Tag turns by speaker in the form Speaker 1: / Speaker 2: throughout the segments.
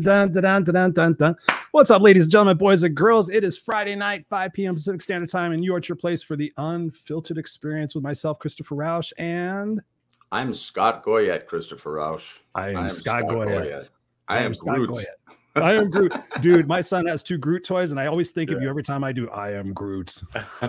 Speaker 1: dun, dun, dun, dun, dun, dun. What's up, ladies and gentlemen, boys and girls? It is Friday night, 5 p.m. Pacific Standard Time, and you are at your place for the unfiltered experience with myself, Christopher Rausch, and
Speaker 2: I'm Scott Goyette, Christopher Rausch.
Speaker 1: I am, I am Scott, Scott Goyette.
Speaker 2: Goyette. I, I am, am Scott Groot. Goyette.
Speaker 1: I am Groot. Dude, my son has two Groot toys, and I always think yeah. of you every time I do. I am Groot.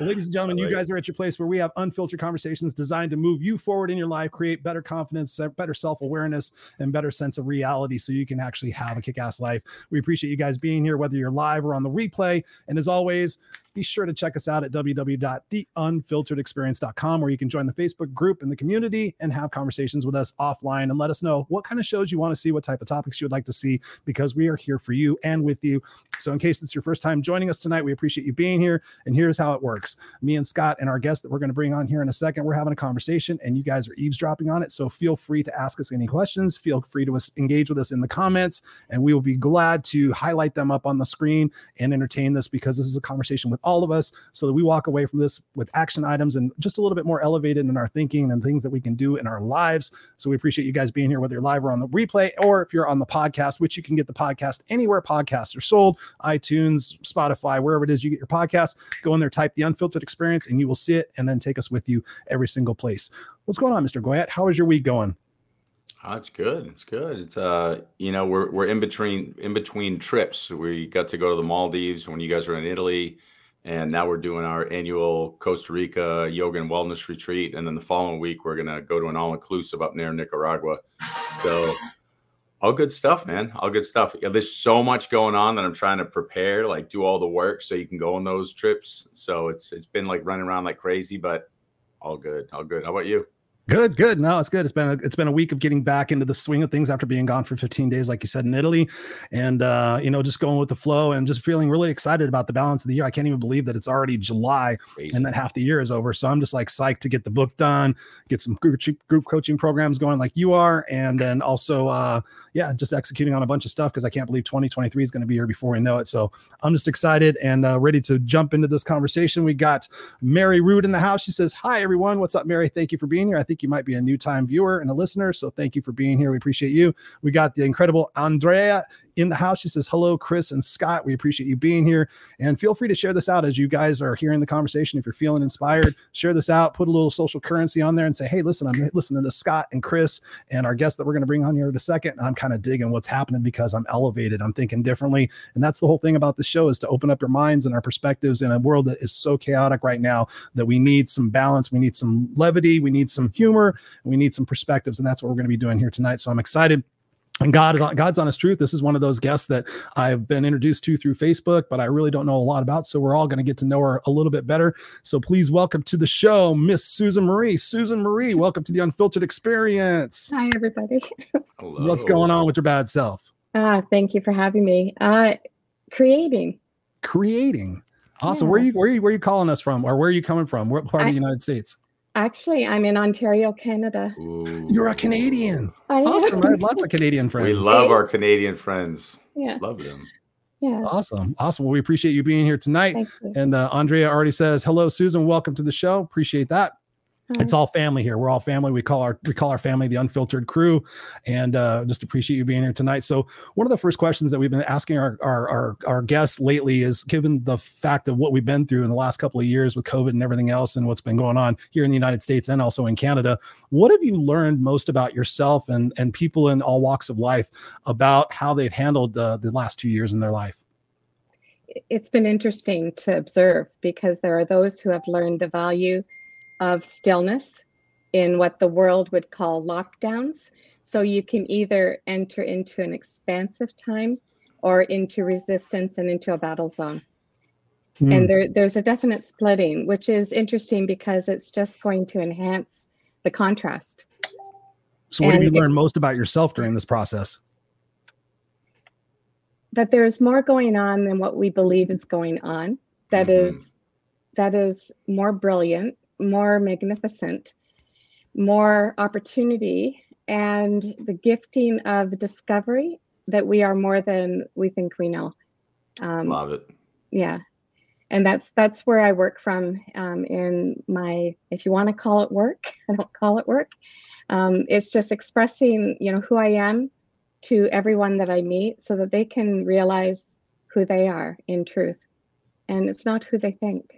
Speaker 1: ladies and gentlemen, you guys are at your place where we have unfiltered conversations designed to move you forward in your life, create better confidence, better self awareness, and better sense of reality so you can actually have a kick ass life. We appreciate you guys being here, whether you're live or on the replay. And as always, be sure to check us out at www.theunfilteredexperience.com, where you can join the Facebook group and the community and have conversations with us offline and let us know what kind of shows you want to see, what type of topics you would like to see, because we are here for you and with you. So, in case it's your first time joining us tonight, we appreciate you being here. And here's how it works me and Scott and our guest that we're going to bring on here in a second, we're having a conversation and you guys are eavesdropping on it. So, feel free to ask us any questions, feel free to engage with us in the comments, and we will be glad to highlight them up on the screen and entertain this because this is a conversation with all of us so that we walk away from this with action items and just a little bit more elevated in our thinking and things that we can do in our lives. So we appreciate you guys being here, whether you're live or on the replay, or if you're on the podcast, which you can get the podcast anywhere podcasts are sold iTunes, Spotify, wherever it is you get your podcast. Go in there, type the unfiltered experience, and you will see it and then take us with you every single place. What's going on, Mr. Goyette? How is your week going?
Speaker 2: Oh, it's good. It's good. It's uh, you know, we're we're in between in between trips. We got to go to the Maldives when you guys were in Italy and now we're doing our annual Costa Rica yoga and wellness retreat. And then the following week, we're going to go to an all inclusive up near Nicaragua. So, all good stuff, man. All good stuff. Yeah, there's so much going on that I'm trying to prepare, like do all the work so you can go on those trips. So it's it's been like running around like crazy, but all good, all good. How about you?
Speaker 1: Good, good. No, it's good. It's been a, it's been a week of getting back into the swing of things after being gone for 15 days, like you said in Italy, and uh, you know, just going with the flow and just feeling really excited about the balance of the year. I can't even believe that it's already July Crazy. and that half the year is over. So I'm just like psyched to get the book done, get some group, group coaching programs going like you are, and then also, uh, yeah, just executing on a bunch of stuff because I can't believe 2023 is going to be here before we know it. So I'm just excited and uh, ready to jump into this conversation. We got Mary Root in the house. She says, "Hi everyone, what's up, Mary? Thank you for being here. I think you might be a new time viewer and a listener. So thank you for being here. We appreciate you. We got the incredible Andrea in the house. She says, Hello, Chris and Scott. We appreciate you being here. And feel free to share this out as you guys are hearing the conversation. If you're feeling inspired, share this out, put a little social currency on there and say, Hey, listen, I'm listening to Scott and Chris and our guest that we're going to bring on here in a second. I'm kind of digging what's happening because I'm elevated. I'm thinking differently. And that's the whole thing about the show is to open up your minds and our perspectives in a world that is so chaotic right now that we need some balance. We need some levity. We need some humor. We need some perspectives. And that's what we're going to be doing here tonight. So I'm excited and God is God's honest truth. This is one of those guests that I've been introduced to through Facebook, but I really don't know a lot about. So we're all going to get to know her a little bit better. So please welcome to the show, Miss Susan Marie. Susan Marie, welcome to the Unfiltered Experience.
Speaker 3: Hi, everybody.
Speaker 1: Hello. What's going on with your bad self?
Speaker 3: Uh, thank you for having me. Uh, creating.
Speaker 1: Creating. Awesome. Yeah. Where are you where are you where are you calling us from, or where are you coming from? What part I, of the United States?
Speaker 3: Actually, I'm in Ontario, Canada.
Speaker 1: Ooh. You're a Canadian. I awesome. I have lots of Canadian friends.
Speaker 2: We love our Canadian friends.
Speaker 3: Yeah.
Speaker 2: Love them.
Speaker 3: Yeah.
Speaker 1: Awesome. Awesome. Well, we appreciate you being here tonight. And uh, Andrea already says, hello, Susan. Welcome to the show. Appreciate that. It's all family here. We're all family. We call our we call our family the unfiltered crew, and uh, just appreciate you being here tonight. So one of the first questions that we've been asking our, our our our guests lately is, given the fact of what we've been through in the last couple of years with COVID and everything else, and what's been going on here in the United States and also in Canada, what have you learned most about yourself and and people in all walks of life about how they've handled uh, the last two years in their life?
Speaker 3: It's been interesting to observe because there are those who have learned the value of stillness in what the world would call lockdowns. So you can either enter into an expansive time or into resistance and into a battle zone. Mm. And there, there's a definite splitting, which is interesting because it's just going to enhance the contrast.
Speaker 1: So, what and have you learned it, most about yourself during this process?
Speaker 3: That there's more going on than what we believe is going on. That mm-hmm. is, that is more brilliant more magnificent, more opportunity, and the gifting of discovery that we are more than we think we know.
Speaker 2: Um, Love it.
Speaker 3: Yeah, and that's that's where I work from um, in my, if you want to call it work, I don't call it work. Um, it's just expressing, you know, who I am to everyone that I meet so that they can realize who they are in truth. And it's not who they think.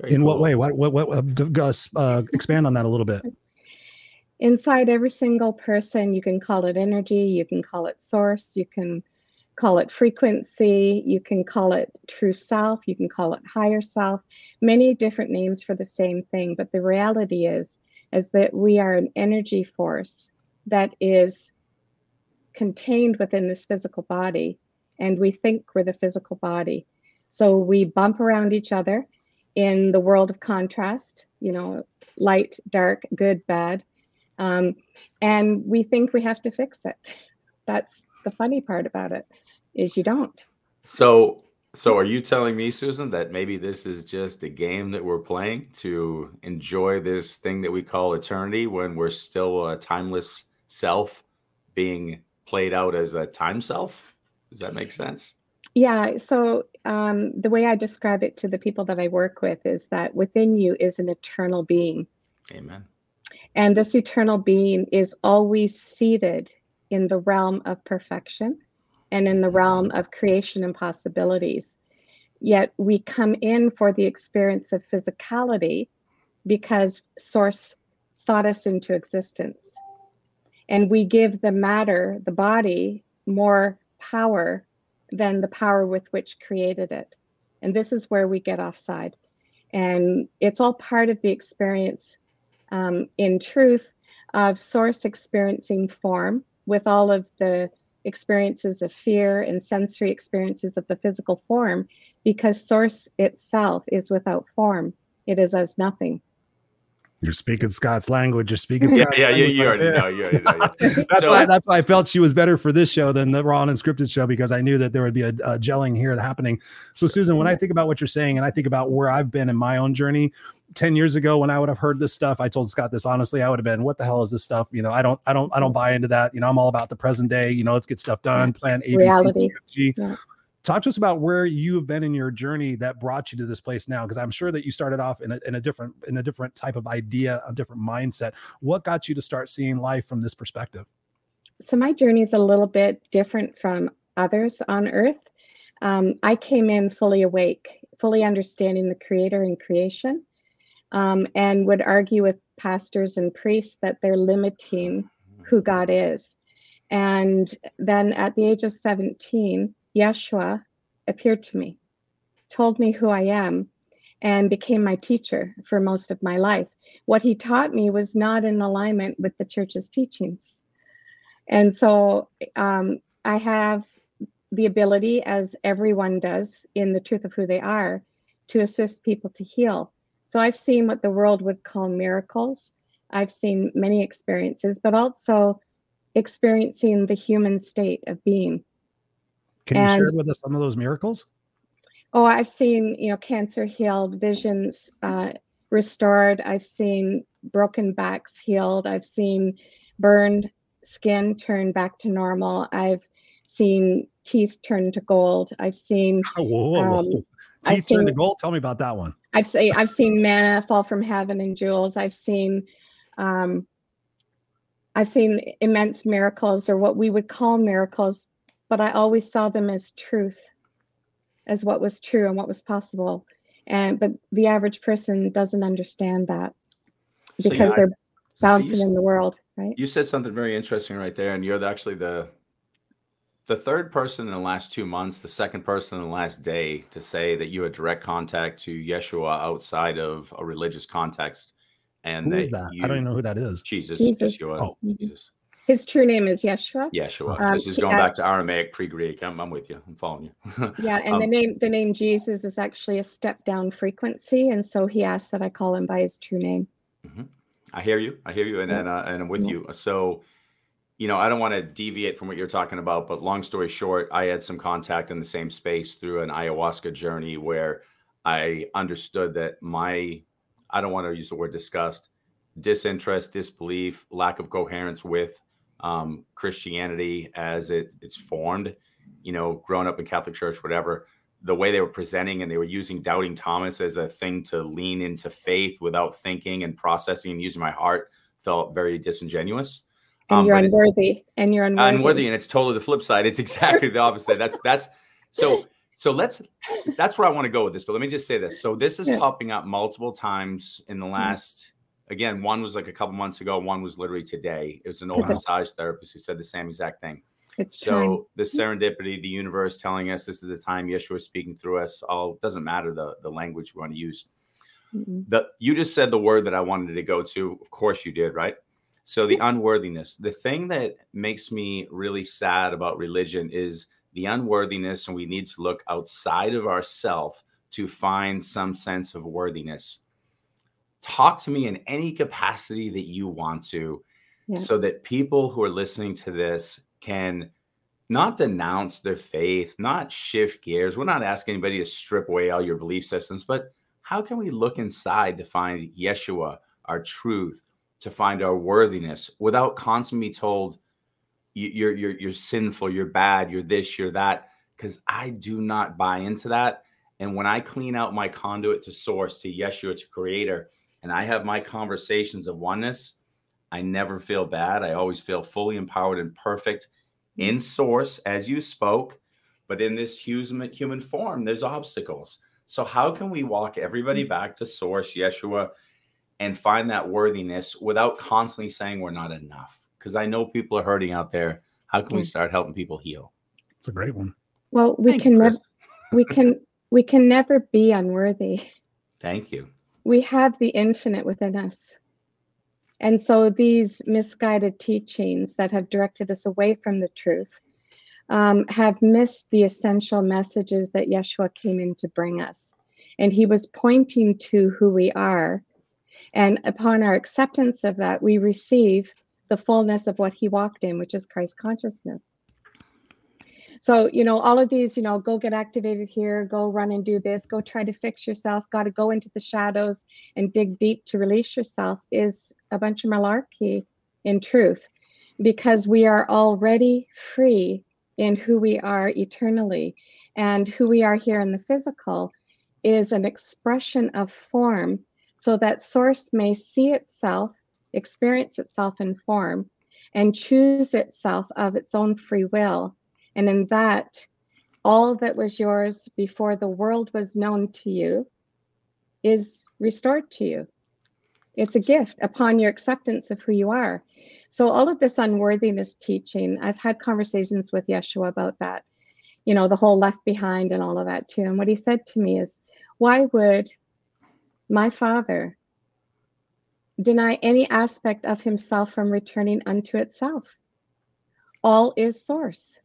Speaker 1: In cool. what way? What, what, what, uh, Gus, uh, expand on that a little bit.
Speaker 3: Inside every single person, you can call it energy, you can call it source, you can call it frequency, you can call it true self, you can call it higher self, many different names for the same thing. But the reality is, is that we are an energy force that is contained within this physical body, and we think we're the physical body. So we bump around each other in the world of contrast, you know, light, dark, good, bad. Um, and we think we have to fix it. That's the funny part about it is you don't.
Speaker 2: So so are you telling me, Susan, that maybe this is just a game that we're playing to enjoy this thing that we call eternity when we're still a timeless self being played out as a time self? Does that make sense?
Speaker 3: Yeah. So um, the way I describe it to the people that I work with is that within you is an eternal being.
Speaker 2: Amen.
Speaker 3: And this eternal being is always seated in the realm of perfection and in the realm of creation and possibilities. Yet we come in for the experience of physicality because Source thought us into existence. And we give the matter, the body, more power than the power with which created it. And this is where we get offside. And it's all part of the experience, um, in truth, of Source experiencing form with all of the experiences of fear and sensory experiences of the physical form because source itself is without form it is as nothing
Speaker 1: you're speaking Scott's language. You're speaking.
Speaker 2: Scott's yeah, yeah, you, you already know. You already know.
Speaker 1: that's so, why. That's why I felt she was better for this show than the raw and unscripted show because I knew that there would be a, a gelling here happening. So, Susan, when I think about what you're saying, and I think about where I've been in my own journey, 10 years ago when I would have heard this stuff, I told Scott this honestly, I would have been, what the hell is this stuff? You know, I don't, I don't, I don't buy into that. You know, I'm all about the present day, you know, let's get stuff done, plan ABC, Reality. Yeah. Talk to us about where you have been in your journey that brought you to this place now. Cause I'm sure that you started off in a, in a different, in a different type of idea, a different mindset. What got you to start seeing life from this perspective?
Speaker 3: So my journey is a little bit different from others on earth. Um, I came in fully awake, fully understanding the creator and creation um, and would argue with pastors and priests that they're limiting who God is. And then at the age of 17, Yeshua appeared to me, told me who I am, and became my teacher for most of my life. What he taught me was not in alignment with the church's teachings. And so um, I have the ability, as everyone does in the truth of who they are, to assist people to heal. So I've seen what the world would call miracles. I've seen many experiences, but also experiencing the human state of being.
Speaker 1: Can and, you share with us some of those miracles?
Speaker 3: Oh, I've seen, you know, cancer healed, visions uh, restored. I've seen broken backs healed. I've seen burned skin turn back to normal. I've seen teeth turn to gold. I've seen
Speaker 1: whoa, whoa, whoa. Um, Teeth turn to gold. Tell me about that one.
Speaker 3: I've seen I've seen manna fall from heaven and jewels. I've seen um, I've seen immense miracles or what we would call miracles, but I always saw them as truth, as what was true and what was possible. And but the average person doesn't understand that because so, yeah, they're bouncing so in the world, right?
Speaker 2: You said something very interesting right there, and you're actually the the third person in the last two months, the second person in the last day to say that you had direct contact to Yeshua outside of a religious context. And
Speaker 1: who
Speaker 2: that,
Speaker 1: is that? You, I don't even know who that is.
Speaker 2: Jesus. Jesus. Yeshua.
Speaker 3: Oh. Jesus. His true name is Yeshua.
Speaker 2: Yeshua. Um, this is going back to Aramaic pre-Greek. I'm, I'm with you. I'm following
Speaker 3: you. yeah, and um, the name the name Jesus is actually a step down frequency, and so he asked that I call him by his true name.
Speaker 2: Mm-hmm. I hear you. I hear you, and and, uh, and I'm with yeah. you. So you know, I don't want to deviate from what you're talking about, but long story short, I had some contact in the same space through an ayahuasca journey where I understood that my, I don't want to use the word disgust, disinterest, disbelief, lack of coherence with um, Christianity as it, it's formed, you know, growing up in Catholic Church, whatever, the way they were presenting and they were using doubting Thomas as a thing to lean into faith without thinking and processing and using my heart felt very disingenuous.
Speaker 3: And
Speaker 2: Um,
Speaker 3: you're
Speaker 2: but it-
Speaker 3: unworthy. And you're unworthy.
Speaker 2: unworthy and it's totally the flip side it's exactly the opposite that's that's so so let's that's where i want to go with this but let me just say this so this is
Speaker 3: Yeah.
Speaker 2: popping up multiple times in the last again one was like a couple months ago one was literally today it was an old massage therapist who said the same exact thing
Speaker 3: It's
Speaker 2: so
Speaker 3: time.
Speaker 2: the serendipity the universe telling us this is the time yeshua is speaking through us all doesn't matter the the language we want to use
Speaker 3: Mm-mm.
Speaker 2: the you just said the word that I wanted to go to. Of course you did, right? So the unworthiness. The thing that makes me really sad about religion is the unworthiness, and we need to look outside of ourself to find some sense of worthiness. Talk to me in any capacity that you want to,
Speaker 3: Yeah.
Speaker 2: so that people who are listening to this can not denounce their faith, not shift gears. We're not asking anybody to strip away all your belief systems, but how can we look inside to find Yeshua, our truth, to find our worthiness without constantly told you're you're you're sinful, you're bad, you're this, you're that? Because I do not buy into that. And when I clean out my conduit to source, to Yeshua, to creator, and I have my conversations of oneness, I never feel bad. I always feel fully empowered and perfect in source, as you spoke. But in this human human form, there's obstacles. So how can we walk everybody mm. back to source, Yeshua, and find that worthiness without constantly saying we're not enough? Because I know people are hurting out there. How can we
Speaker 3: mm.
Speaker 2: start helping people heal?
Speaker 1: It's a great one.
Speaker 3: Well, we
Speaker 2: Thank
Speaker 3: can never we can we can never be unworthy.
Speaker 2: Thank you.
Speaker 3: We have the infinite within us. And so these misguided teachings that have directed us away from the truth um, have missed the essential messages that Yeshua came in to bring us. And he was pointing to who we are. And upon our acceptance of that, we receive the fullness of what he walked in, which is Christ consciousness. So, you know, all of these, you know, go get activated here, go run and do this, go try to fix yourself, got to go into the shadows and dig deep to release yourself is a bunch of malarkey in truth, because we are already free in who we are eternally. And who we are here in the physical is an expression of form so that source may see itself, experience itself in form, and choose itself of its own free will. And in that, all that was yours before the world was known to you is restored to you. It's a gift upon your acceptance of who you are. So, all of this unworthiness teaching, I've had conversations with Yeshua about that, you know, the whole left behind and all of that too. And what he said to me is, why would my father deny any aspect of himself from returning unto itself? All is source.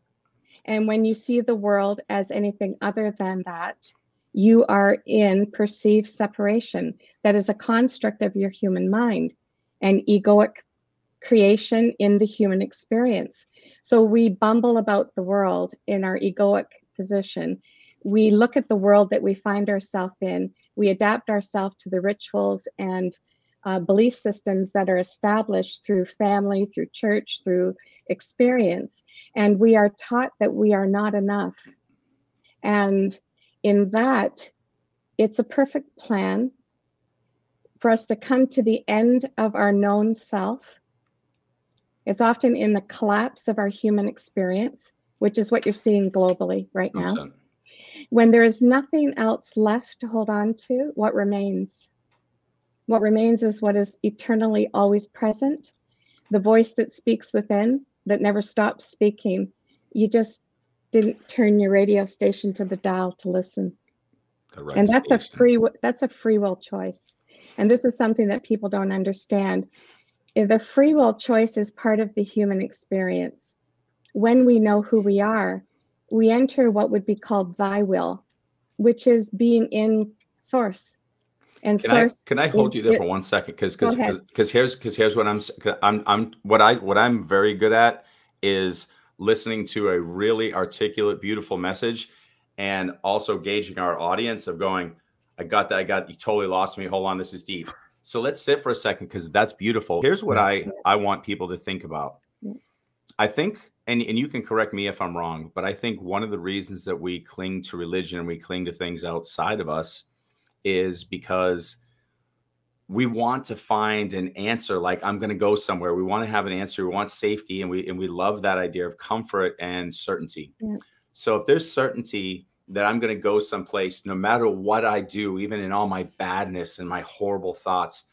Speaker 3: And when you see the world as anything other than that, you are in perceived separation. That is a construct of your human mind and egoic creation in the human experience. So we bumble about the world in our egoic position. We look at the world that we find ourselves in, we adapt ourselves to the rituals and uh, belief systems that are established through family, through church, through experience. And we are taught that we are not enough. And in that, it's a perfect plan for us to come to the end of our known self. It's often in the collapse of our human experience, which is what you're seeing globally right now.
Speaker 2: 100%.
Speaker 3: When there is nothing else left to hold on to, what remains? What remains is what is eternally always present, the voice that speaks within, that never stops speaking. You just didn't turn your radio station to the dial to listen.
Speaker 2: Right
Speaker 3: and that's a free that's a free will choice. And this is something that people don't understand. The free will choice is part of the human experience when we know who we are we enter what would be called thy will which is being in source and
Speaker 2: Can I can I hold you there
Speaker 3: it-
Speaker 2: for one second? Because because because here's because here's what I'm I'm I'm what I what I'm very good at is listening to a really articulate, beautiful message, and also gauging our audience of going, I got that, I got you totally lost me. Hold on, this is deep. So let's sit for a second because that's beautiful. Here's what I mm-hmm. I want people to think about. I think, and, and you can correct me if I'm wrong, but I think one of the reasons that we cling to religion and we cling to things outside of us is because we want to find an answer like i'm going to go somewhere. We want to have an answer. We want safety and we and we love that idea of comfort and certainty. Yeah. so if there's certainty that i'm going to go someplace no matter what i do even in all my badness and my horrible thoughts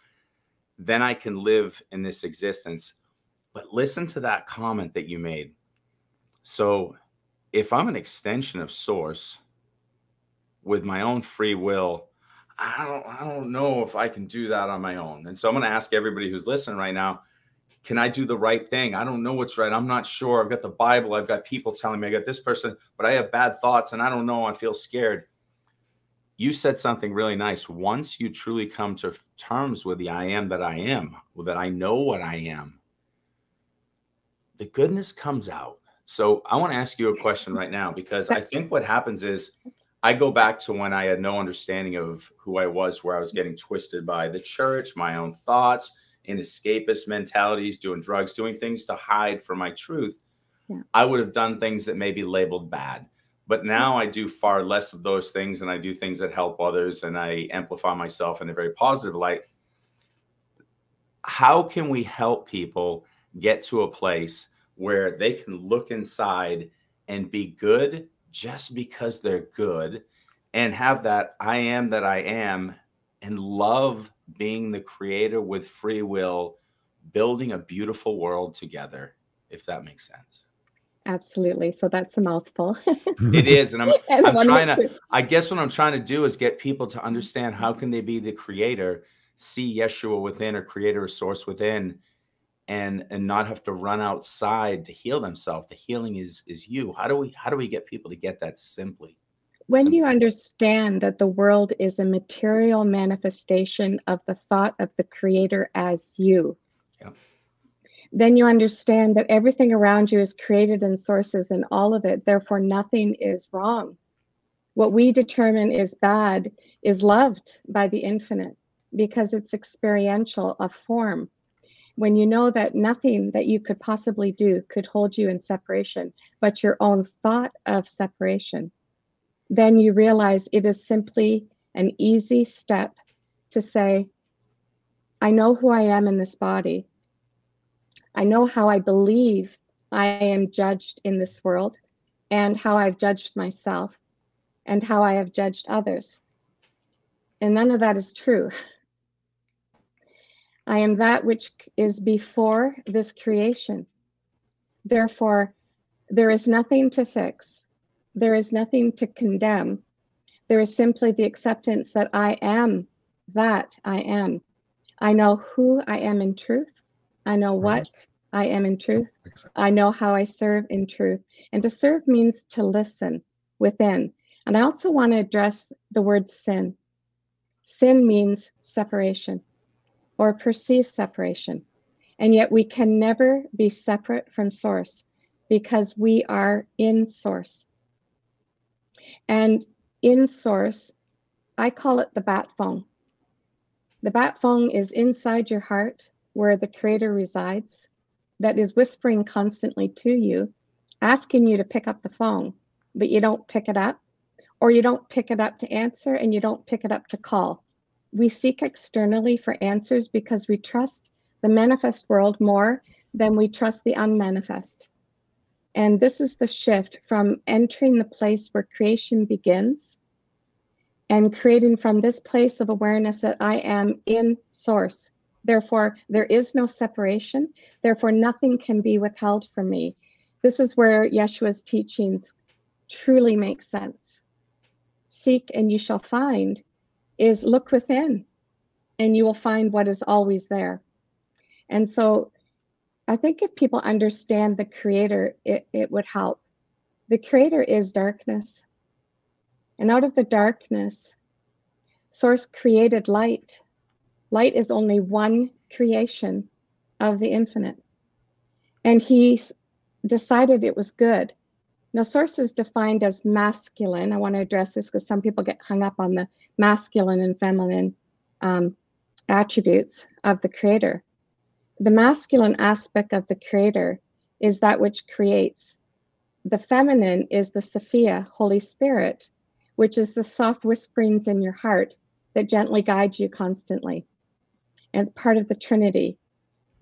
Speaker 2: then i can live in this existence. But listen to that comment that you made. So if i'm an extension of source with my own free will I don't I don't know if I can do that on my own. And so I'm going to ask everybody who's listening right now, can I do the right thing? I don't know what's right. I'm not sure. I've got the Bible. I've got people telling me I got this person, but I have bad thoughts and I don't know. I feel scared. You said something really nice. Once you truly come to terms with the I am that I am, that I know what I am, the goodness comes out. So I want to ask you a question right now because I think what happens is I go back to when I had no understanding of who I was, where I was getting twisted by the church, my own thoughts, in escapist mentalities, doing drugs, doing things to hide from my truth. Yeah. I would have done things that may be labeled bad. But now I do far less of those things and I do things that help others and I amplify myself in a very positive light. How can we help people get to a place where they can look inside and be good just because they're good and have that I am that I am and love being the creator with free will, building a beautiful world together, if that makes sense.
Speaker 3: Absolutely. So that's a mouthful.
Speaker 2: it is. And I'm, and I'm trying to, I guess what I'm trying to do is get people to understand how can they be the creator, see Yeshua within or creator or source within and and not have to run outside to heal themselves. The healing is is you. How do we how do we get people to get that simply
Speaker 3: when simply? you understand that the world is a material manifestation of the thought of the creator as you yeah. then you understand that everything around you is created in sources and all of it. Therefore nothing is wrong. What we determine is bad is loved by the infinite because it's experiential a form when you know that nothing that you could possibly do could hold you in separation, but your own thought of separation, then you realize it is simply an easy step to say, I know who I am in this body. I know how I believe I am judged in this world and how I've judged myself and how I have judged others. And none of that is true. I am that which is before this creation. Therefore, there is nothing to fix, there is nothing to condemn. There is simply the acceptance that I am that I am. I know who I am in truth. I know what I am in truth. I know how I serve in truth. And to serve means to listen within. And I also want to address the word sin. Sin means separation or perceive separation. And yet we can never be separate from source because we are in source. And in source, I call it the bat phone. The bat phone is inside your heart where the creator resides, that is whispering constantly to you, asking you to pick up the phone, but you don't pick it up, or you don't pick it up to answer and you don't pick it up to call we seek externally for answers because we trust the manifest world more than we trust the unmanifest. And this is the shift from entering the place where creation begins and creating from this place of awareness that I am in source. Therefore, there is no separation. Therefore, nothing can be withheld from me. This is where Yeshua's teachings truly make sense. Seek and you shall find is look within and you will find what is always there. And so I think if people understand the creator, it, it would help. The creator is darkness. And out of the darkness, source created light. Light is only one creation of the infinite. And he decided it was good. Now, source is defined as masculine. I want to address this because some people get hung up on the masculine and feminine um, attributes of the creator. The masculine aspect of the creator is that which creates. The feminine is the Sophia, Holy Spirit, which is the soft whisperings in your heart that gently guides you constantly. and it's part of the Trinity.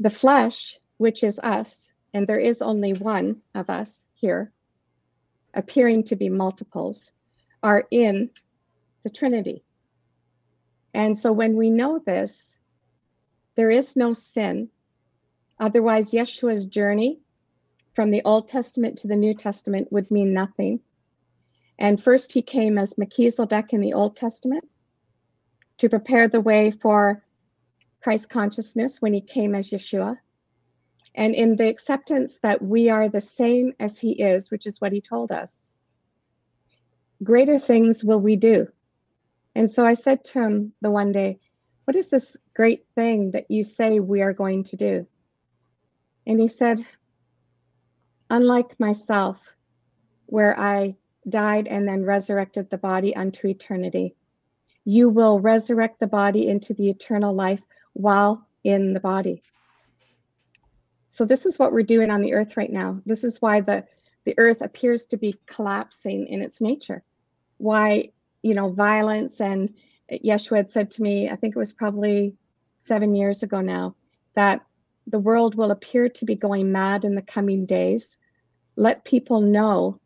Speaker 3: The flesh, which is us, and there is only one of us here, appearing to be multiples, are in the Trinity. And so when we know this, there is no sin. Otherwise, Yeshua's journey from the Old Testament to the New Testament would mean nothing. And first, he came as Melchizedek in the Old Testament to prepare the way for Christ consciousness when he came as Yeshua. And in the acceptance that we are the same as he is, which is what he told us, greater things will we do. And so I said to him the one day, What is this great thing that you say we are going to do? And he said, Unlike myself, where I died and then resurrected the body unto eternity, you will resurrect the body into the eternal life while in the body. So this is what we're doing on the earth right now. This is why the the earth appears to be collapsing in its nature. Why, you know, violence and uh, Yeshua had said to me, I think it was probably seven years ago now, that the world will appear to be going mad in the coming days. Let people know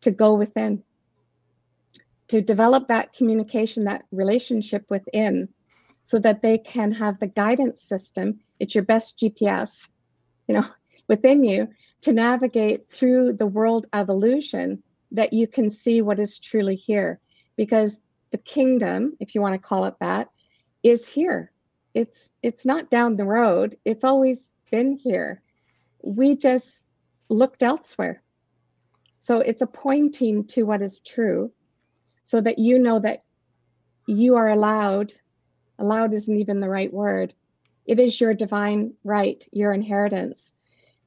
Speaker 3: to go within, to develop that communication, that relationship within, so that they can have the guidance system. It's your best GPS, you know, within you to navigate through the world of illusion that you can see what is truly here. Because the kingdom, if you want to call it that, is here. It's it's not down the road. It's always been here. We just looked elsewhere. So it's a pointing to what is true so that you know that you are allowed, allowed isn't even the right word. It is your divine right, your inheritance,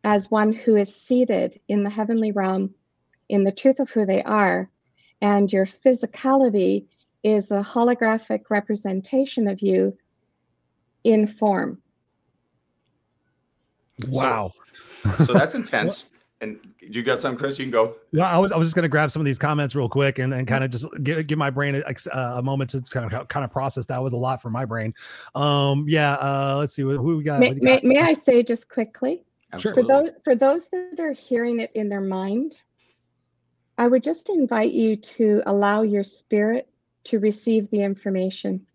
Speaker 3: as one who is seated in the heavenly realm in the truth of who they are. And your physicality is a holographic representation of you in form.
Speaker 1: Wow.
Speaker 2: So, so that's intense. And you got some, Chris? You can go.
Speaker 1: Well, I was I was just going to grab some of these comments real quick and, and kind of just give, give my brain a, a, moment to kind of kind of process. That was a lot for my brain. Um, yeah. Uh, let's see who we got.
Speaker 3: May, may, may I say just quickly?
Speaker 2: Absolutely.
Speaker 3: For those for those that are hearing it in their mind, I would just invite you to allow your spirit to receive the information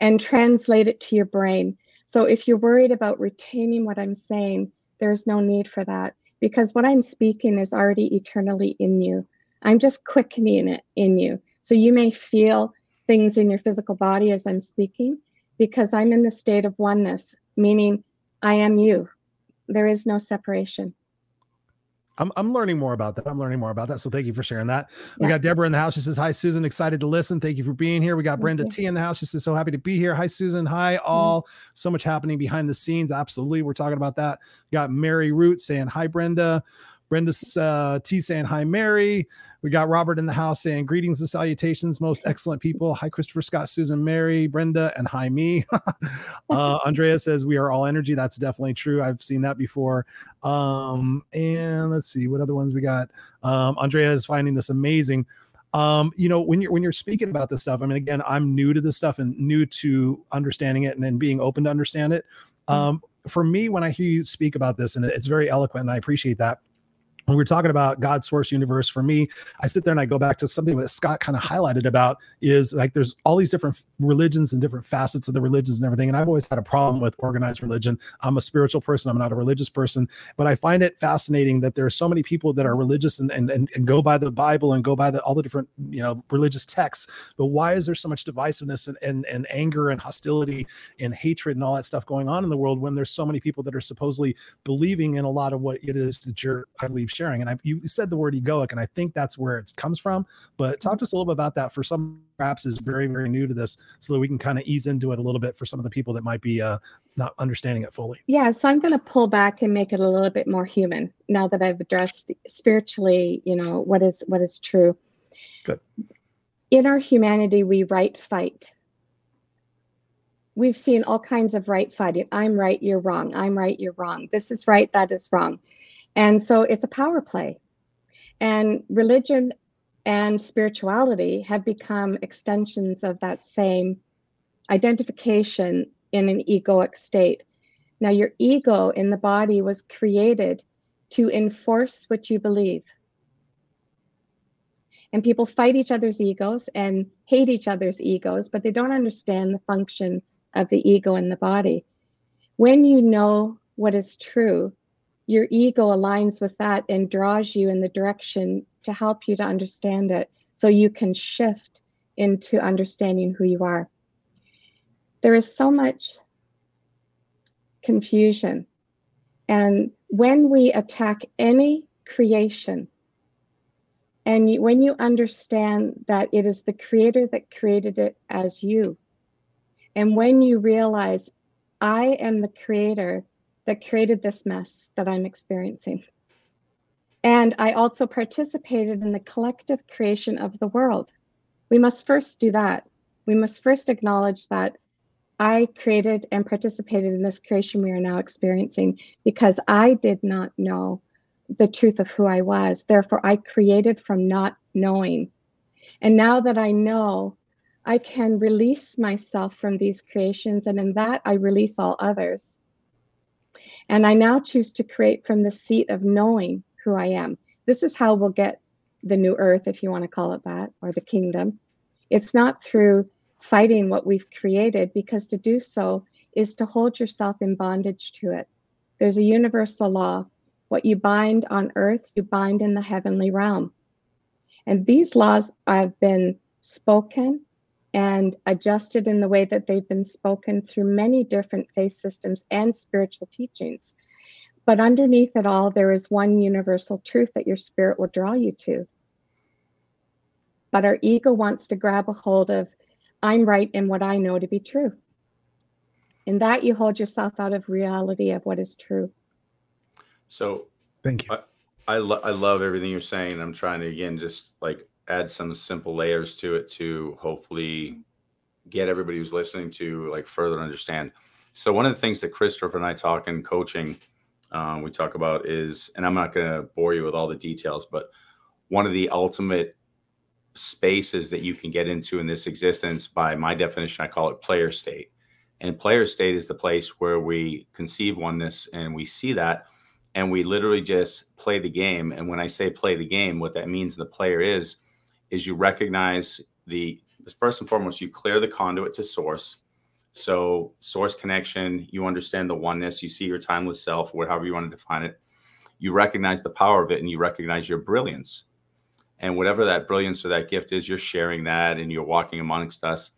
Speaker 3: and translate it to your brain. So if you're worried about retaining what I'm saying, there's no need for that because what I'm speaking is already eternally in you. I'm just quickening it in you. So you may feel things in your physical body as I'm speaking because I'm in the state of oneness, meaning I am you. There is no separation.
Speaker 1: I'm, I'm learning more about that. I'm learning more about that. So thank you for sharing that. We got Deborah in the house. She says, Hi, Susan. Excited to listen. Thank you for being here. We got Brenda T in the house. She says, So happy to be here. Hi, Susan. Hi, all. Mm-hmm. So much happening behind the scenes. Absolutely. We're talking about that. Got Mary Root saying, Hi, Brenda. Brenda uh, T saying, Hi, Mary. We got Robert in the house saying, Greetings and salutations, most excellent people. Hi, Christopher Scott, Susan, Mary, Brenda, and hi, me. uh, Andrea says, We are all energy. That's definitely true. I've seen that before. Um, and let's see what other ones we got. Um, Andrea is finding this amazing. Um, you know, when you're when you're speaking about this stuff, I mean, again, I'm new to this stuff and new to understanding it and then being open to understand it. Mm. Um, for me, when I hear you speak about this, and it's very eloquent, and I appreciate that when we're talking about God source universe, for me, I sit there and I go back to something that Scott kind of highlighted about is like there's all these different religions and different facets of the religions and everything. And I've always had a problem with organized religion. I'm a spiritual person, I'm not a religious person, but I find it fascinating that there are so many people that are religious and, and, and, and go by the Bible and go by the, all the different, you know, religious texts. But why is there so much divisiveness and, and, and anger and hostility and hatred and all that stuff going on in the world when there's so many people that are supposedly believing in a lot of what it is that you're, I believe, sharing. And I, you said the word egoic, and I think that's where it comes from. But talk to us a little bit about that for some perhaps is very, very new to this, so that we can kind of ease into it a little bit for some of the people that might be uh, not understanding it fully.
Speaker 3: Yeah, so I'm going to pull back and make it a little bit more human now that I've addressed spiritually, you know, what is what is true.
Speaker 1: Good.
Speaker 3: In our humanity, we right fight we've seen all kinds of right fighting. I'm right, you're wrong. I'm right, you're wrong. This is right, that is wrong. And so it's a power play. And religion and spirituality have become extensions of that same identification in an egoic state. Now, your ego in the body was created to enforce what you believe. And people fight each other's egos and hate each other's egos, but they don't understand the function of the ego in the body. When you know what is true, your ego aligns with that and draws you in the direction to help you to understand it so you can shift into understanding who you are. There is so much confusion. And when we attack any creation, and you, when you understand that it is the creator that created it as you, and when you realize, I am the creator that created this mess that I'm experiencing. And I also participated in the collective creation of the world. We must first do that. We must first acknowledge that I created and participated in this creation we are now experiencing because I did not know the truth of who I was. Therefore, I created from not knowing. And now that I know, I can release myself from these creations, and in that, I release all others. And I now choose to create from the seat of knowing who I am. This is how we'll get the new earth, if you want to call it that, or the kingdom. It's not through fighting what we've created, because to do so is to hold yourself in bondage to it. There's a universal law what you bind on earth, you bind in the heavenly realm. And these laws have been spoken and adjusted in the way that they've been spoken through many different faith systems and spiritual teachings. But underneath it all, there is one universal truth that your spirit will draw you to. But our ego wants to grab a hold of, I'm right in what I know to be true. In that, you hold yourself out of reality of what is true.
Speaker 2: So,
Speaker 1: thank you.
Speaker 2: I, I, lo- I love everything you're saying. I'm trying to, again, just like add some simple layers to it to hopefully get everybody who's listening to like further understand. So one of the things that Christopher and I talk in coaching, um, we talk about is, and I'm not going to bore you with all the details, but one of the ultimate spaces that you can get into in this existence, by my definition, I call it player state. And player state is the place where we conceive oneness and we see that and we literally just play the game. And when I say play the game, what that means the player is is you recognize the first and foremost, you clear the conduit to source. So source connection, you understand the oneness, you see your timeless self, or however you want to define it. You recognize the power of it and you recognize your brilliance. And whatever that brilliance or that gift is, you're sharing that and you're walking amongst us.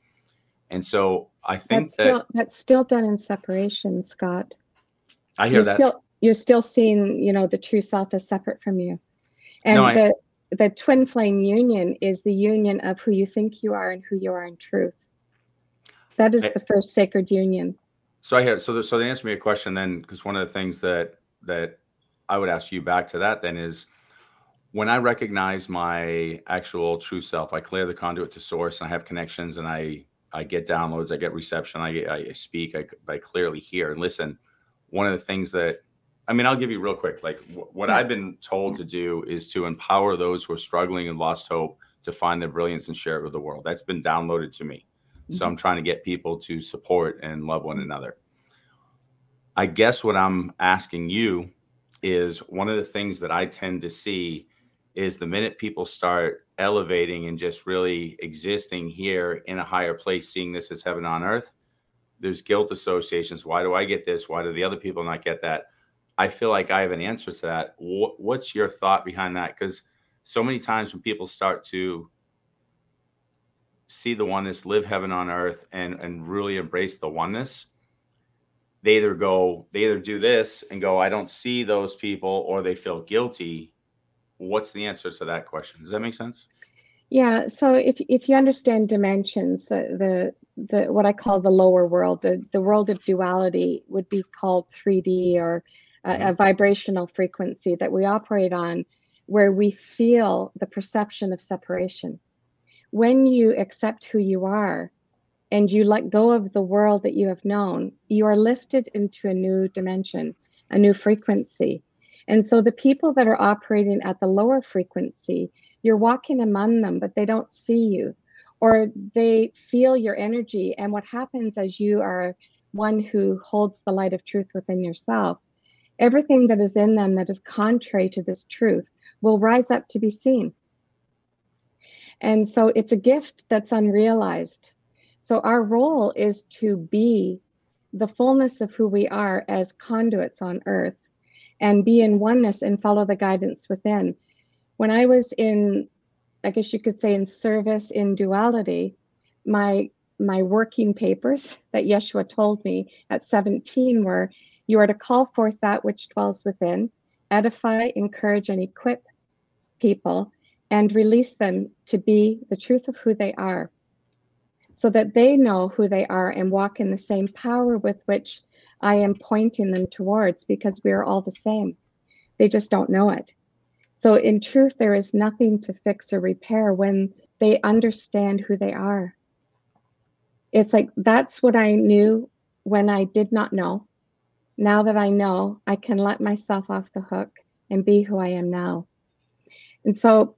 Speaker 2: And so I think
Speaker 3: that's that, still that's still done in separation, Scott.
Speaker 2: I hear you're that.
Speaker 3: Still, you're still seeing, you know, the true self as separate from you. And no, the the twin flame union is the union of who you think you are and who you are in truth. That is the first sacred union.
Speaker 2: So I hear so. The, so to answer me a question, then, because one of the things that that I would ask you back to that then is when I recognize my actual true self, I clear the conduit to source, and I have connections, and I I get downloads, I get reception, I I speak, I, I clearly hear and listen. One of the things that I mean, I'll give you real quick. Like what yeah. I've been told to do is to empower those who are struggling and lost hope to find their brilliance and share it with the world. That's been downloaded to me. Mm-hmm. So I'm trying to get people to support and love one another. I guess what I'm asking you is one of the things that I tend to see is the minute people start elevating and just really existing here in a higher place, seeing this as heaven on earth, there's guilt associations. Why do I get this? Why do the other people not get that? I feel like I have an answer to that. what's your thought behind that? Because so many times when people start to see the oneness, live heaven on earth, and and really embrace the oneness, they either go, they either do this and go, I don't see those people, or they feel guilty. What's the answer to that question? Does that make sense?
Speaker 3: Yeah. So if if you understand dimensions, the the the what I call the lower world, the the world of duality would be called 3D or a, a mm-hmm. vibrational frequency that we operate on where we feel the perception of separation. When you accept who you are and you let go of the world that you have known, you are lifted into a new dimension, a new frequency. And so the people that are operating at the lower frequency, you're walking among them, but they don't see you or they feel your energy. And what happens as you are one who holds the light of truth within yourself, everything that is in them that is contrary to this truth will rise up to be seen. And so it's a gift that's unrealized. So our role is to be the fullness of who we are as conduits on earth and be in oneness and follow the guidance within. When I was in, I guess you could say, in service in duality, my my working papers that Yeshua told me at 17 were you are to call forth that which dwells within, edify, encourage, and equip people, and release them to be the truth of who they are so that they know who they are and walk in the same power with which I am pointing them towards because we are all the same. They just don't know it. So, in truth, there is nothing to fix or repair when they understand who they are. It's like that's what I knew when I did not know. Now that I know, I can let myself off the hook and be who I am now. And so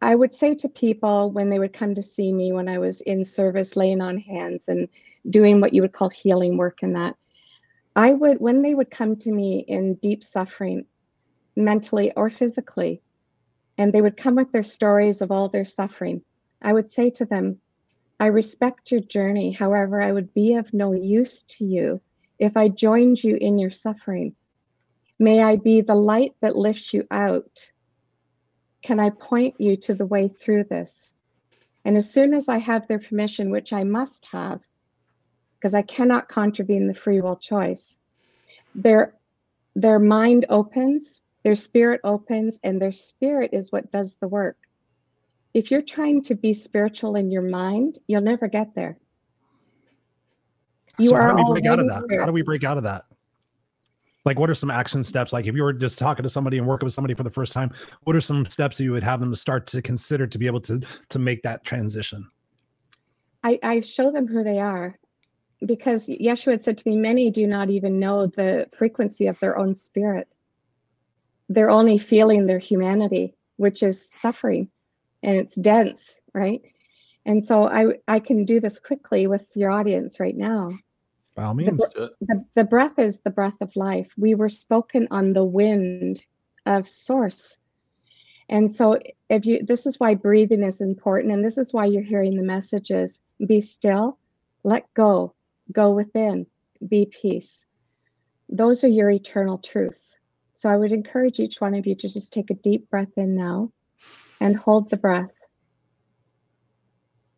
Speaker 3: I would say to people when they would come to see me when I was in service, laying on hands and doing what you would call healing work and that, I would, when they would come to me in deep suffering, mentally or physically, and they would come with their stories of all their suffering, I would say to them, I respect your journey. However, I would be of no use to you if I joined you in your suffering. May I be the light that lifts you out can I point you to the way through this? And as soon as I have their permission, which I must have, because I cannot contravene the free will choice, their their mind opens, their spirit opens, and their spirit is what does the work. If you're trying to be spiritual in your mind, you'll never get there.
Speaker 1: You so are how do we break out of that? How do we break out of that? like what are some action steps? Like if you were just talking to somebody and working with somebody for the first time what are some steps that you would have them to start to consider to be able to to make that transition?
Speaker 3: I i show them who they are because yeshua had said to me many do not even know the frequency of their own spirit. They're only feeling their humanity which is suffering and it's dense right? And so i i can do this quickly with your audience right now
Speaker 1: by all means.
Speaker 3: The, the, the breath is the breath of life. We were spoken on the wind of source. And so if you this is why breathing is important and this is why you're hearing the messages be still, let go, go within, be peace. Those are your eternal truths. So I would encourage each one of you to just take a deep breath in now and hold the breath.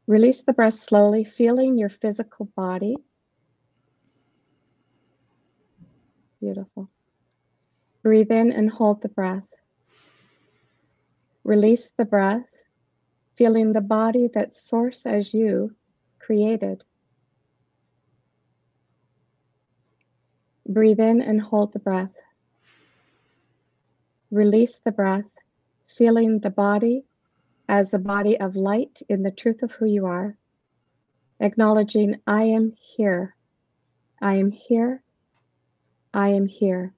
Speaker 3: Release the breath slowly, feeling your physical body Beautiful. Breathe in and hold the breath. Release the breath, feeling the body that source as you created. Breathe in and hold the breath. Release the breath, feeling the body as a body of light in the truth of who you are. Acknowledging, I am here. I am here I am here,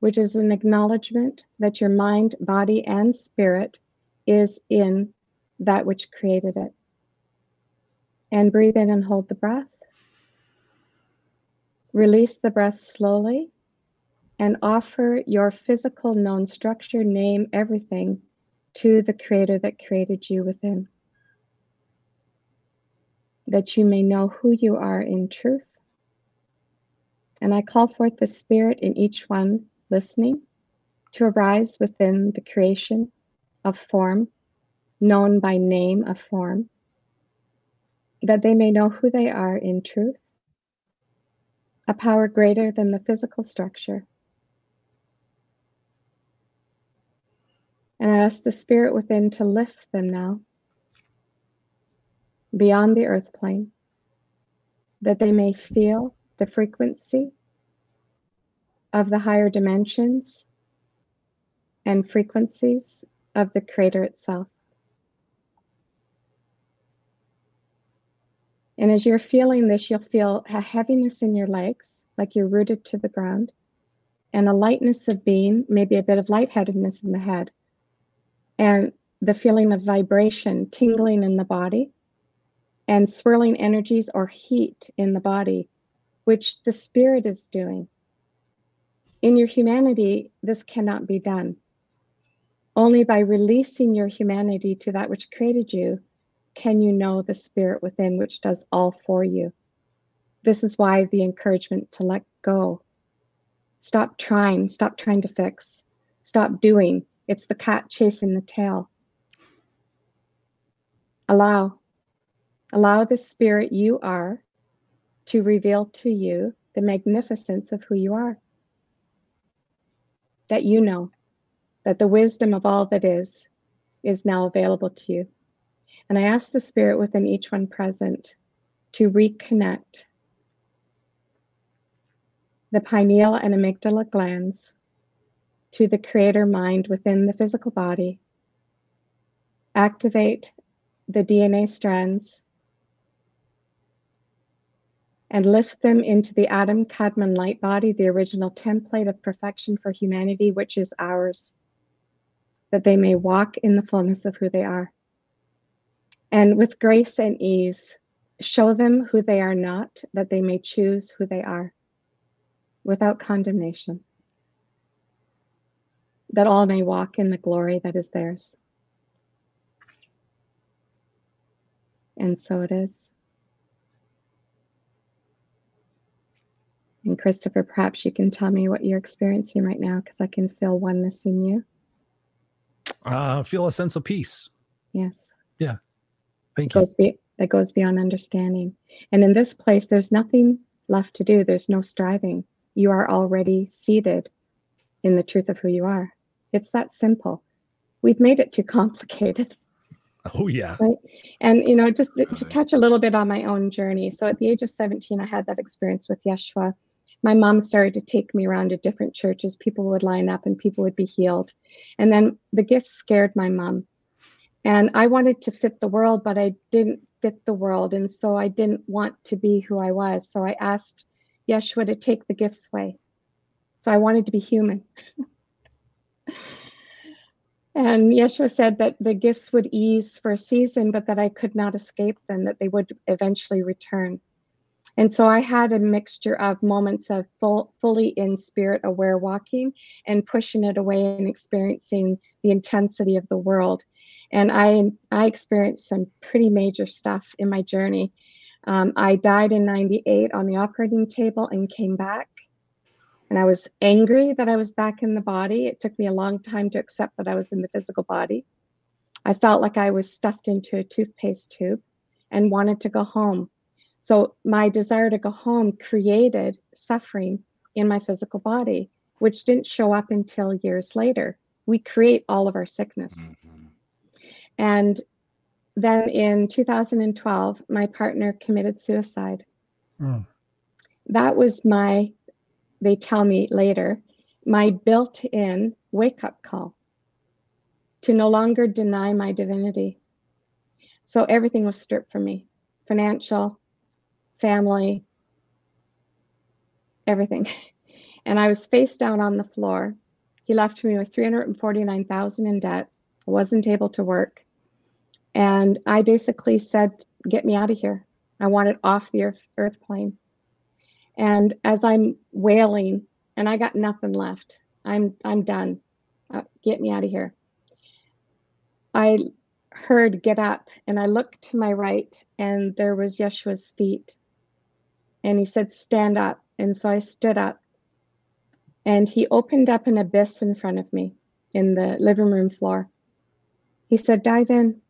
Speaker 3: which is an acknowledgement that your mind, body, and spirit is in that which created it. And breathe in and hold the breath. Release the breath slowly and offer your physical known structure, name, everything to the Creator that created you within. That you may know who you are in truth and I call forth the Spirit in each one listening to arise within the creation of form, known by name of form, that they may know who they are in truth, a power greater than the physical structure. And I ask the Spirit within to lift them now beyond the earth plane, that they may feel the frequency of the higher dimensions and frequencies of the Creator itself. And as you're feeling this, you'll feel a heaviness in your legs, like you're rooted to the ground, and a lightness of being, maybe a bit of lightheadedness in the head, and the feeling of vibration tingling in the body and swirling energies or heat in the body, which the spirit is doing. In your humanity, this cannot be done. Only by releasing your humanity to that which created you can you know the spirit within, which does all for you. This is why the encouragement to let go. Stop trying, stop trying to fix, stop doing. It's the cat chasing the tail. Allow, allow the spirit you are to reveal to you the magnificence of who you are. That you know, that the wisdom of all that is, is now available to you. And I ask the spirit within each one present to reconnect the pineal and amygdala glands to the creator mind within the physical body. Activate the DNA strands and lift them into the Adam Kadmon light body, the original template of perfection for humanity, which is ours, that they may walk in the fullness of who they are. And with grace and ease, show them who they are not, that they may choose who they are without condemnation, that all may walk in the glory that is theirs. And so it is. And Christopher, perhaps you can tell me what you're experiencing right now because I can feel oneness in you.
Speaker 1: Uh, feel a sense of peace.
Speaker 3: Yes.
Speaker 1: Yeah. Thank you.
Speaker 3: Goes be, that goes beyond understanding. And in this place, there's nothing left to do. There's no striving. You are already seated in the truth of who you are. It's that simple. We've made it too complicated.
Speaker 1: Oh, yeah.
Speaker 3: Right. And, you know, just to, to touch a little bit on my own journey. So at the age of 17, I had that experience with Yeshua. My mom started to take me around to different churches. People would line up and people would be healed. And then the gifts scared my mom. And I wanted to fit the world, but I didn't fit the world. And so I didn't want to be who I was. So I asked Yeshua to take the gifts away. So I wanted to be human. and Yeshua said that the gifts would ease for a season, but that I could not escape them, that they would eventually return. And so I had a mixture of moments of full, fully in spirit aware walking and pushing it away and experiencing the intensity of the world. And I, I experienced some pretty major stuff in my journey. Um, I died in 98 on the operating table and came back. And I was angry that I was back in the body. It took me a long time to accept that I was in the physical body. I felt like I was stuffed into a toothpaste tube and wanted to go home. So my desire to go home created suffering in my physical body, which didn't show up until years later. We create all of our sickness. Mm-hmm. And then in 2012, my partner committed suicide. Mm. That was my, they tell me later, my built in wake up call to no longer deny my divinity. So everything was stripped from me financial, family, everything. And I was face down on the floor. He left me with 349,000 in debt. I wasn't able to work. And I basically said, get me out of here. I want it off the earth, earth plane. And as I'm wailing, and I got nothing left, I'm I'm done. Uh, get me out of here. I heard get up, and I looked to my right, and there was Yeshua's feet. And he said, stand up. And so I stood up. And he opened up an abyss in front of me in the living room floor. He said, dive in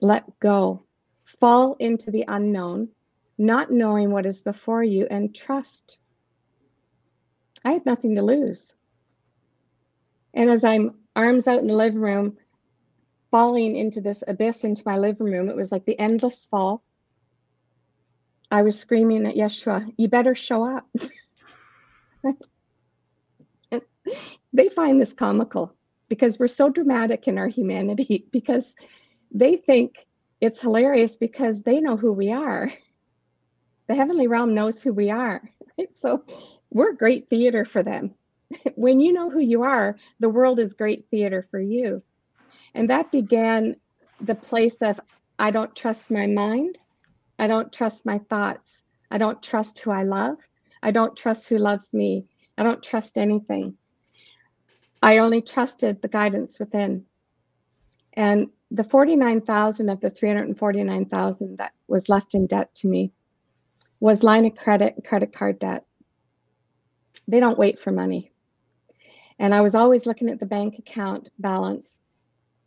Speaker 3: let go, fall into the unknown, not knowing what is before you, and trust. I had nothing to lose. And as I'm arms out in the living room, falling into this abyss into my living room, it was like the endless fall. I was screaming at Yeshua, You better show up. they find this comical because we're so dramatic in our humanity because they think it's hilarious because they know who we are. The heavenly realm knows who we are. Right? So we're great theater for them. when you know who you are, the world is great theater for you. And that began the place of I don't trust my mind. I don't trust my thoughts. I don't trust who I love. I don't trust who loves me. I don't trust anything. I only trusted the guidance within. And the 49,000 of the 349,000 that was left in debt to me was line of credit and credit card debt. They don't wait for money. And I was always looking at the bank account balance.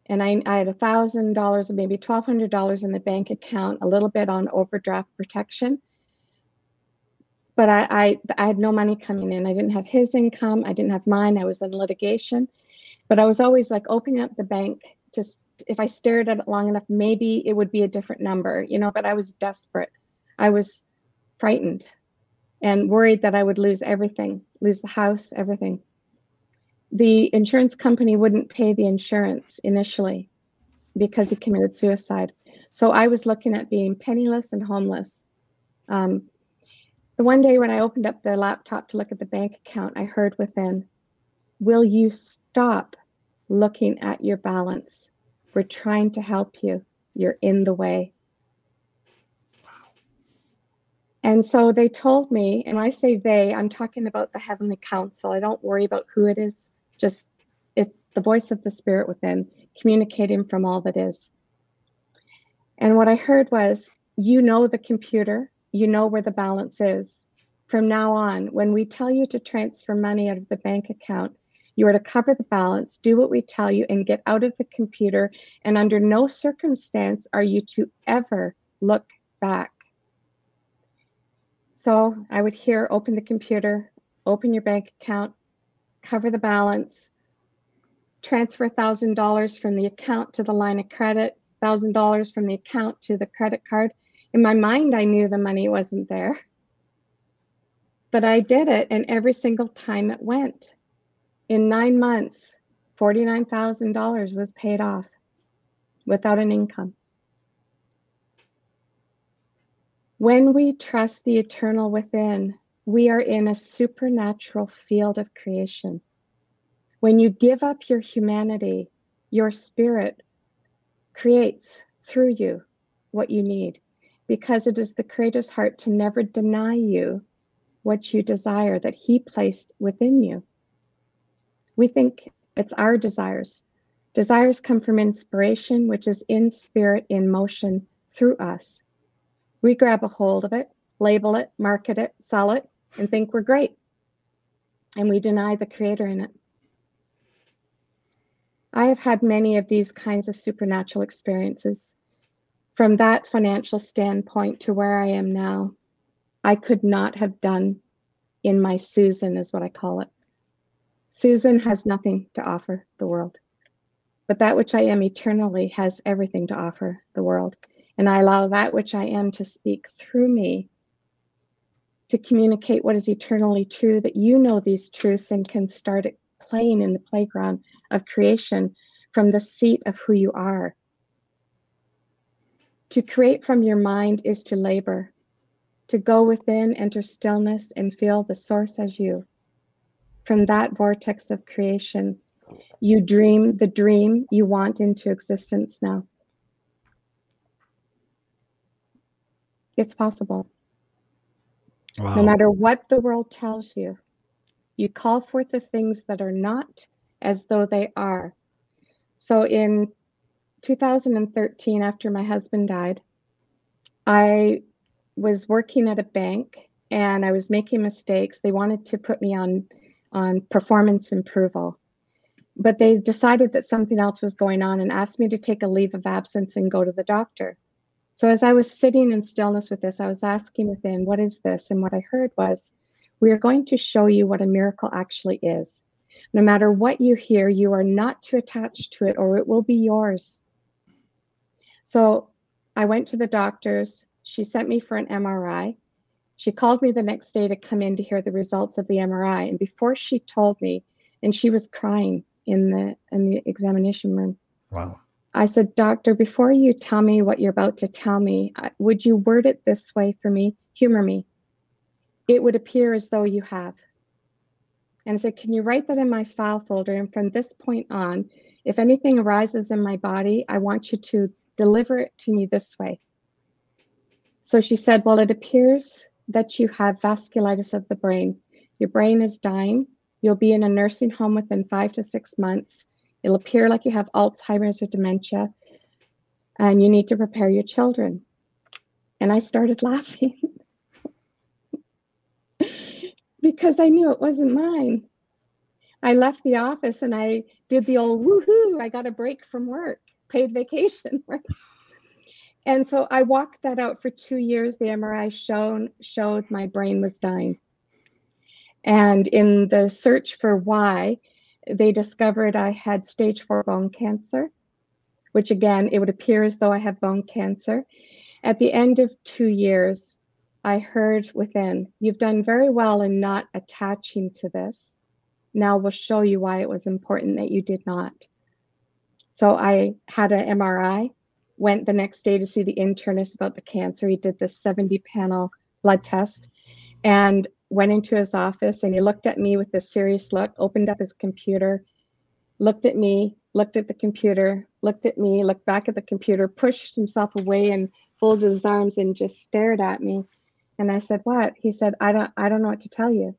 Speaker 3: And I, I had $1,000, maybe $1,200 in the bank account, a little bit on overdraft protection. But I, I, I had no money coming in. I didn't have his income. I didn't have mine. I was in litigation. But I was always like opening up the bank just if I stared at it long enough, maybe it would be a different number, you know, but I was desperate. I was frightened and worried that I would lose everything, lose the house, everything the insurance company wouldn't pay the insurance initially because he committed suicide. So I was looking at being penniless and homeless. Um, the one day when I opened up the laptop to look at the bank account, I heard within, Will you stop looking at your balance? We're trying to help you. You're in the way. And so they told me, and I say they, I'm talking about the Heavenly Council. I don't worry about who it is just it's the voice of the spirit within communicating from all that is. And what I heard was, you know the computer, you know where the balance is. From now on, when we tell you to transfer money out of the bank account, you are to cover the balance, do what we tell you, and get out of the computer. And under no circumstance are you to ever look back. So I would hear open the computer, open your bank account, cover the balance, transfer $1,000 from the account to the line of credit, $1,000 from the account to the credit card. In my mind, I knew the money wasn't there. But I did it, and every single time it went. In nine months, $49,000 was paid off without an income. When we trust the eternal within, we are in a supernatural field of creation. When you give up your humanity, your spirit creates through you what you need because it is the Creator's heart to never deny you what you desire that He placed within you. We think it's our desires. Desires come from inspiration, which is in spirit, in motion through us. We grab a hold of it, label it, market it, sell it, and think we're great. And we deny the creator in it. I have had many of these kinds of supernatural experiences. From that financial standpoint to where I am now, I could not have done in my Susan, is what I call it. Susan has nothing to offer the world, but that which I am eternally has everything to offer the world. And I allow that which I am to speak through me to communicate what is eternally true, that you know these truths and can start playing in the playground of creation from the seat of who you are. To create from your mind is to labor, to go within, enter stillness, and feel the source as you. From that vortex of creation, you dream the dream you want into existence now. It's possible. Wow. No matter what the world tells you, you call forth the things that are not as though they are. So in 2013, after my husband died, I was working at a bank and I was making mistakes. They wanted to put me on on performance approval, but they decided that something else was going on and asked me to take a leave of absence and go to the doctor. So as I was sitting in stillness with this, I was asking within, what is this? And what I heard was, we are going to show you what a miracle actually is. No matter what you hear, you are not to attach to it or it will be yours. So I went to the doctors. She sent me for an MRI. She called me the next day to come in to hear the results of the MRI. And before she told me, and she was crying in the in the examination room.
Speaker 1: Wow.
Speaker 3: I said, Doctor, before you tell me what you're about to tell me, would you word it this way for me? Humor me. It would appear as though you have. And I said, Can you write that in my file folder? And from this point on, if anything arises in my body, I want you to deliver it to me this way. So she said, Well, it appears that you have vasculitis of the brain. Your brain is dying. You'll be in a nursing home within five to six months. It'll appear like you have Alzheimer's or dementia, and you need to prepare your children. And I started laughing because I knew it wasn't mine. I left the office and I did the old woohoo, I got a break from work, paid vacation, right? And so I walked that out for two years. The MRI shown showed my brain was dying. And in the search for why, they discovered I had stage four bone cancer, which again, it would appear as though I have bone cancer. At the end of two years, I heard within, You've done very well in not attaching to this. Now we'll show you why it was important that you did not. So I had an MRI, went the next day to see the internist about the cancer. He did the 70 panel blood test and went into his office and he looked at me with a serious look, opened up his computer, looked at me, looked at the computer, looked at me, looked back at the computer, pushed himself away and folded his arms and just stared at me. And I said, "What?" He said, "I don't I don't know what to tell you.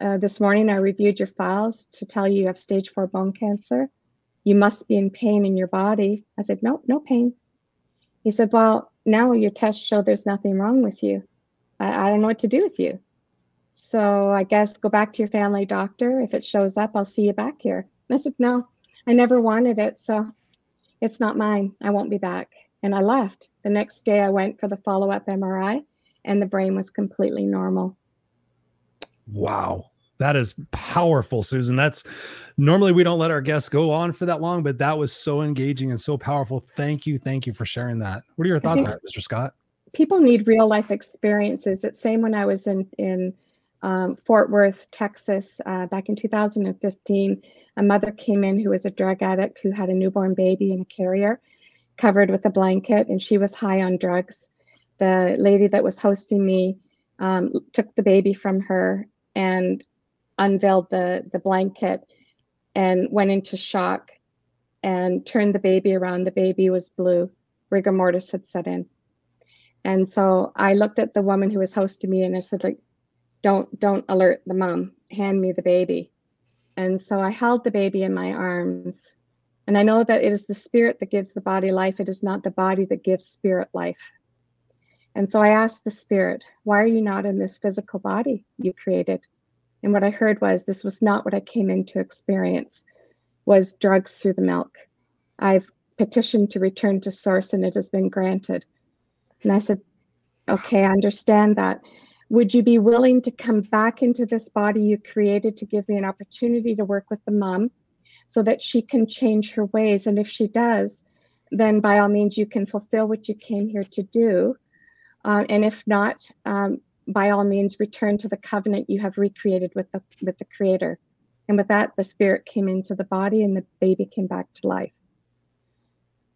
Speaker 3: Uh, this morning I reviewed your files to tell you you have stage 4 bone cancer. You must be in pain in your body." I said, "No, no pain." He said, "Well, now your tests show there's nothing wrong with you. I, I don't know what to do with you." So I guess go back to your family doctor. If it shows up, I'll see you back here. And I said, No, I never wanted it. So it's not mine. I won't be back. And I left. The next day, I went for the follow up MRI, and the brain was completely normal.
Speaker 1: Wow. That is powerful, Susan. That's normally we don't let our guests go on for that long, but that was so engaging and so powerful. Thank you. Thank you for sharing that. What are your thoughts on it, Mr. Scott?
Speaker 3: People need real life experiences. It's same when I was in in um, Fort Worth, Texas, uh, back in 2015. A mother came in who was a drug addict who had a newborn baby in a carrier covered with a blanket, and she was high on drugs. The lady that was hosting me um, took the baby from her and unveiled the, the blanket and went into shock and turned the baby around. The baby was blue. Rigor mortis had set in. And so I looked at the woman who was hosting me and I said, like, don't don't alert the mom hand me the baby. And so i held the baby in my arms. And i know that it is the spirit that gives the body life. It is not the body that gives spirit life. And so i asked the spirit why are you not in this physical body you created? And what i heard was this was not what i came in to experience was drugs through the milk. I've petitioned to return to source and it has been granted. And i said okay i understand that would you be willing to come back into this body you created to give me an opportunity to work with the mom so that she can change her ways? And if she does, then by all means, you can fulfill what you came here to do. Uh, and if not, um, by all means, return to the covenant you have recreated with the with the Creator. And with that, the spirit came into the body, and the baby came back to life.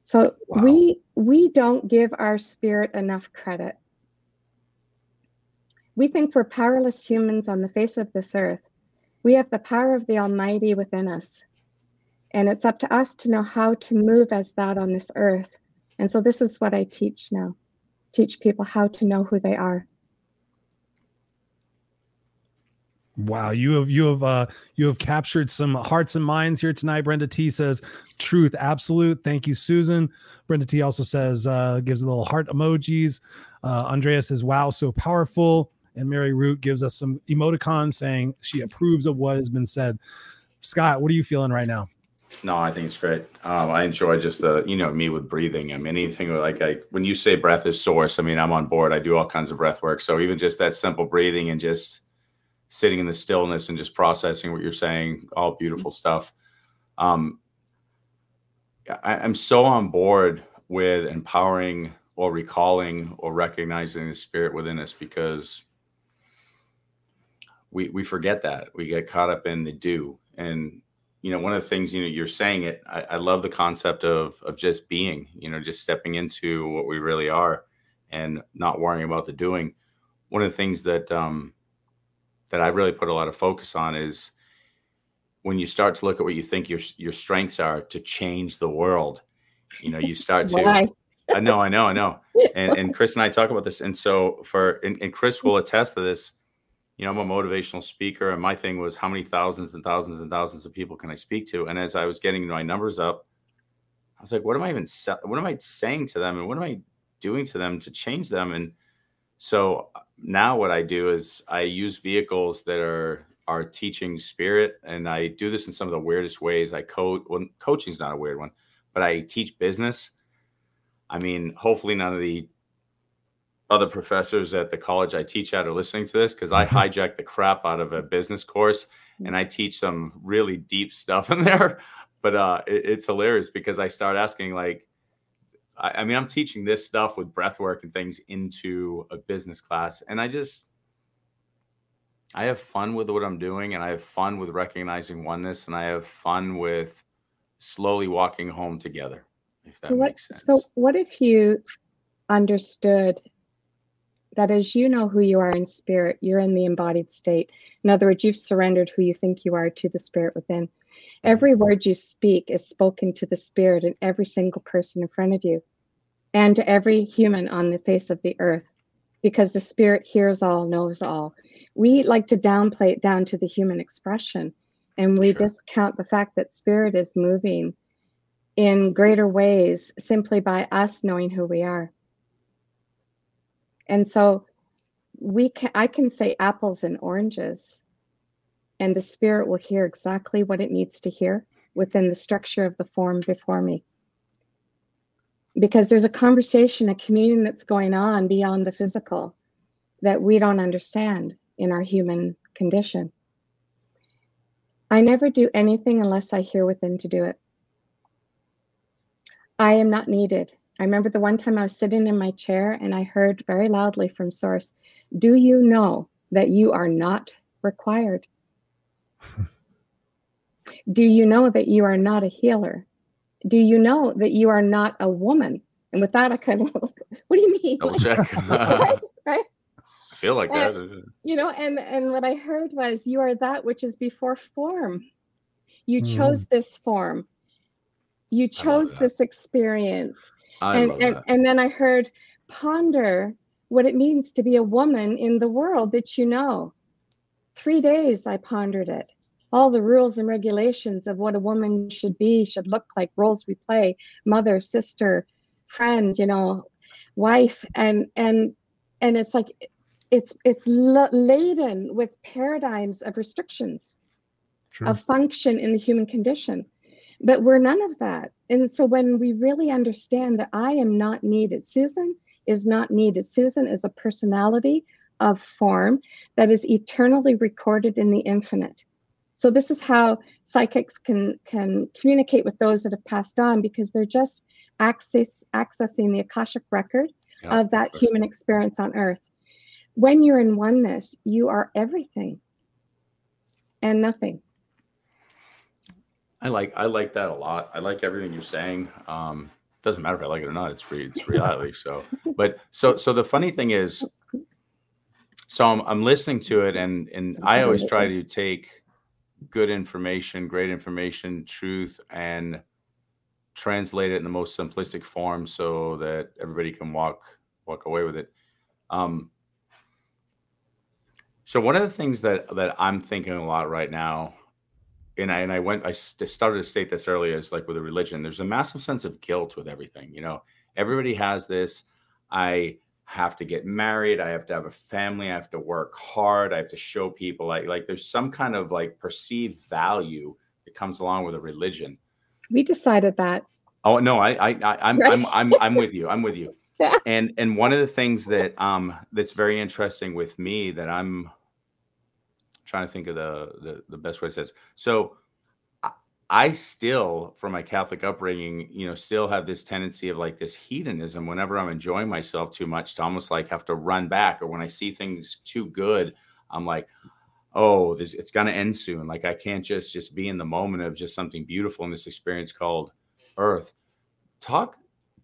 Speaker 3: So wow. we we don't give our spirit enough credit. We think we're powerless humans on the face of this earth. We have the power of the Almighty within us. And it's up to us to know how to move as that on this earth. And so this is what I teach now teach people how to know who they are.
Speaker 1: Wow, you have you have uh you have captured some hearts and minds here tonight. Brenda T says truth absolute. Thank you, Susan. Brenda T also says uh gives a little heart emojis. Uh Andrea says, wow, so powerful. And Mary Root gives us some emoticons saying she approves of what has been said. Scott, what are you feeling right now?
Speaker 2: No, I think it's great. Um, I enjoy just the, you know, me with breathing. I mean, anything like I, when you say breath is source, I mean, I'm on board. I do all kinds of breath work. So even just that simple breathing and just sitting in the stillness and just processing what you're saying, all beautiful stuff. Um, I, I'm so on board with empowering or recalling or recognizing the spirit within us because we we forget that we get caught up in the do and you know one of the things you know you're saying it I, I, love the concept of of just being you know just stepping into what we really are and not worrying about the doing one of the things that um that i really put a lot of focus on is when you start to look at what you think your your strengths are to change the world you know you start to I know, I know, I know. And and Chris and I talk about this. And so for and, and Chris will attest to this. You know, I'm a motivational speaker, and my thing was how many thousands and thousands and thousands of people can I speak to? And as I was getting my numbers up, I was like, what am I even what am I saying to them, and what am I doing to them to change them? And so now what I do is I use vehicles that are are teaching spirit, and I do this in some of the weirdest ways. I coach. Well, coaching's not a weird one, but I teach business. I mean, hopefully none of the other professors at the college I teach at are listening to this because I mm-hmm. hijack the crap out of a business course and I teach some really deep stuff in there. But uh, it, it's hilarious because I start asking like, I, I mean, I'm teaching this stuff with breath work and things into a business class, and I just I have fun with what I'm doing, and I have fun with recognizing oneness, and I have fun with slowly walking home together. If that so
Speaker 3: what,
Speaker 2: makes sense.
Speaker 3: So, what if you understood that as you know who you are in spirit, you're in the embodied state. In other words, you've surrendered who you think you are to the spirit within. Every word you speak is spoken to the spirit in every single person in front of you and to every human on the face of the earth because the spirit hears all, knows all we like to downplay it down to the human expression and we sure. discount the fact that spirit is moving in greater ways simply by us knowing who we are and so we can i can say apples and oranges and the spirit will hear exactly what it needs to hear within the structure of the form before me because there's a conversation a communion that's going on beyond the physical that we don't understand in our human condition. I never do anything unless I hear within to do it. I am not needed. I remember the one time I was sitting in my chair and I heard very loudly from Source, Do you know that you are not required? do you know that you are not a healer? Do you know that you are not a woman? And with that, I kind of, what do you mean? Double check. right? right?
Speaker 2: feel like and, that.
Speaker 3: You know, and and what I heard was, "You are that which is before form. You mm. chose this form. You chose this experience." I and and that. and then I heard, "Ponder what it means to be a woman in the world that you know." Three days I pondered it all the rules and regulations of what a woman should be, should look like, roles we play, mother, sister, friend, you know, wife, and and and it's like it's it's laden with paradigms of restrictions sure. of function in the human condition but we're none of that. And so when we really understand that i am not needed susan is not needed. Susan is a personality of form that is eternally recorded in the infinite. So this is how psychics can can communicate with those that have passed on because they're just access accessing the akashic record yeah, of that human experience on earth. When you're in oneness, you are everything and nothing.
Speaker 2: I like I like that a lot. I like everything you're saying. Um, doesn't matter if I like it or not. It's re- it's reality. so, but so so the funny thing is, so I'm I'm listening to it, and and I always try to take good information, great information, truth, and translate it in the most simplistic form so that everybody can walk walk away with it. Um, so one of the things that that I'm thinking a lot right now, and I and I went I started to state this earlier is like with a religion, there's a massive sense of guilt with everything. You know, everybody has this. I have to get married. I have to have a family. I have to work hard. I have to show people like like there's some kind of like perceived value that comes along with a religion.
Speaker 3: We decided that.
Speaker 2: Oh no, I I, I I'm, right. I'm I'm I'm with you. I'm with you. and and one of the things that um that's very interesting with me that I'm trying to think of the the, the best way to say this. So I still, from my Catholic upbringing, you know, still have this tendency of like this hedonism whenever I'm enjoying myself too much to almost like have to run back, or when I see things too good, I'm like, oh, this it's gonna end soon. Like I can't just just be in the moment of just something beautiful in this experience called Earth. Talk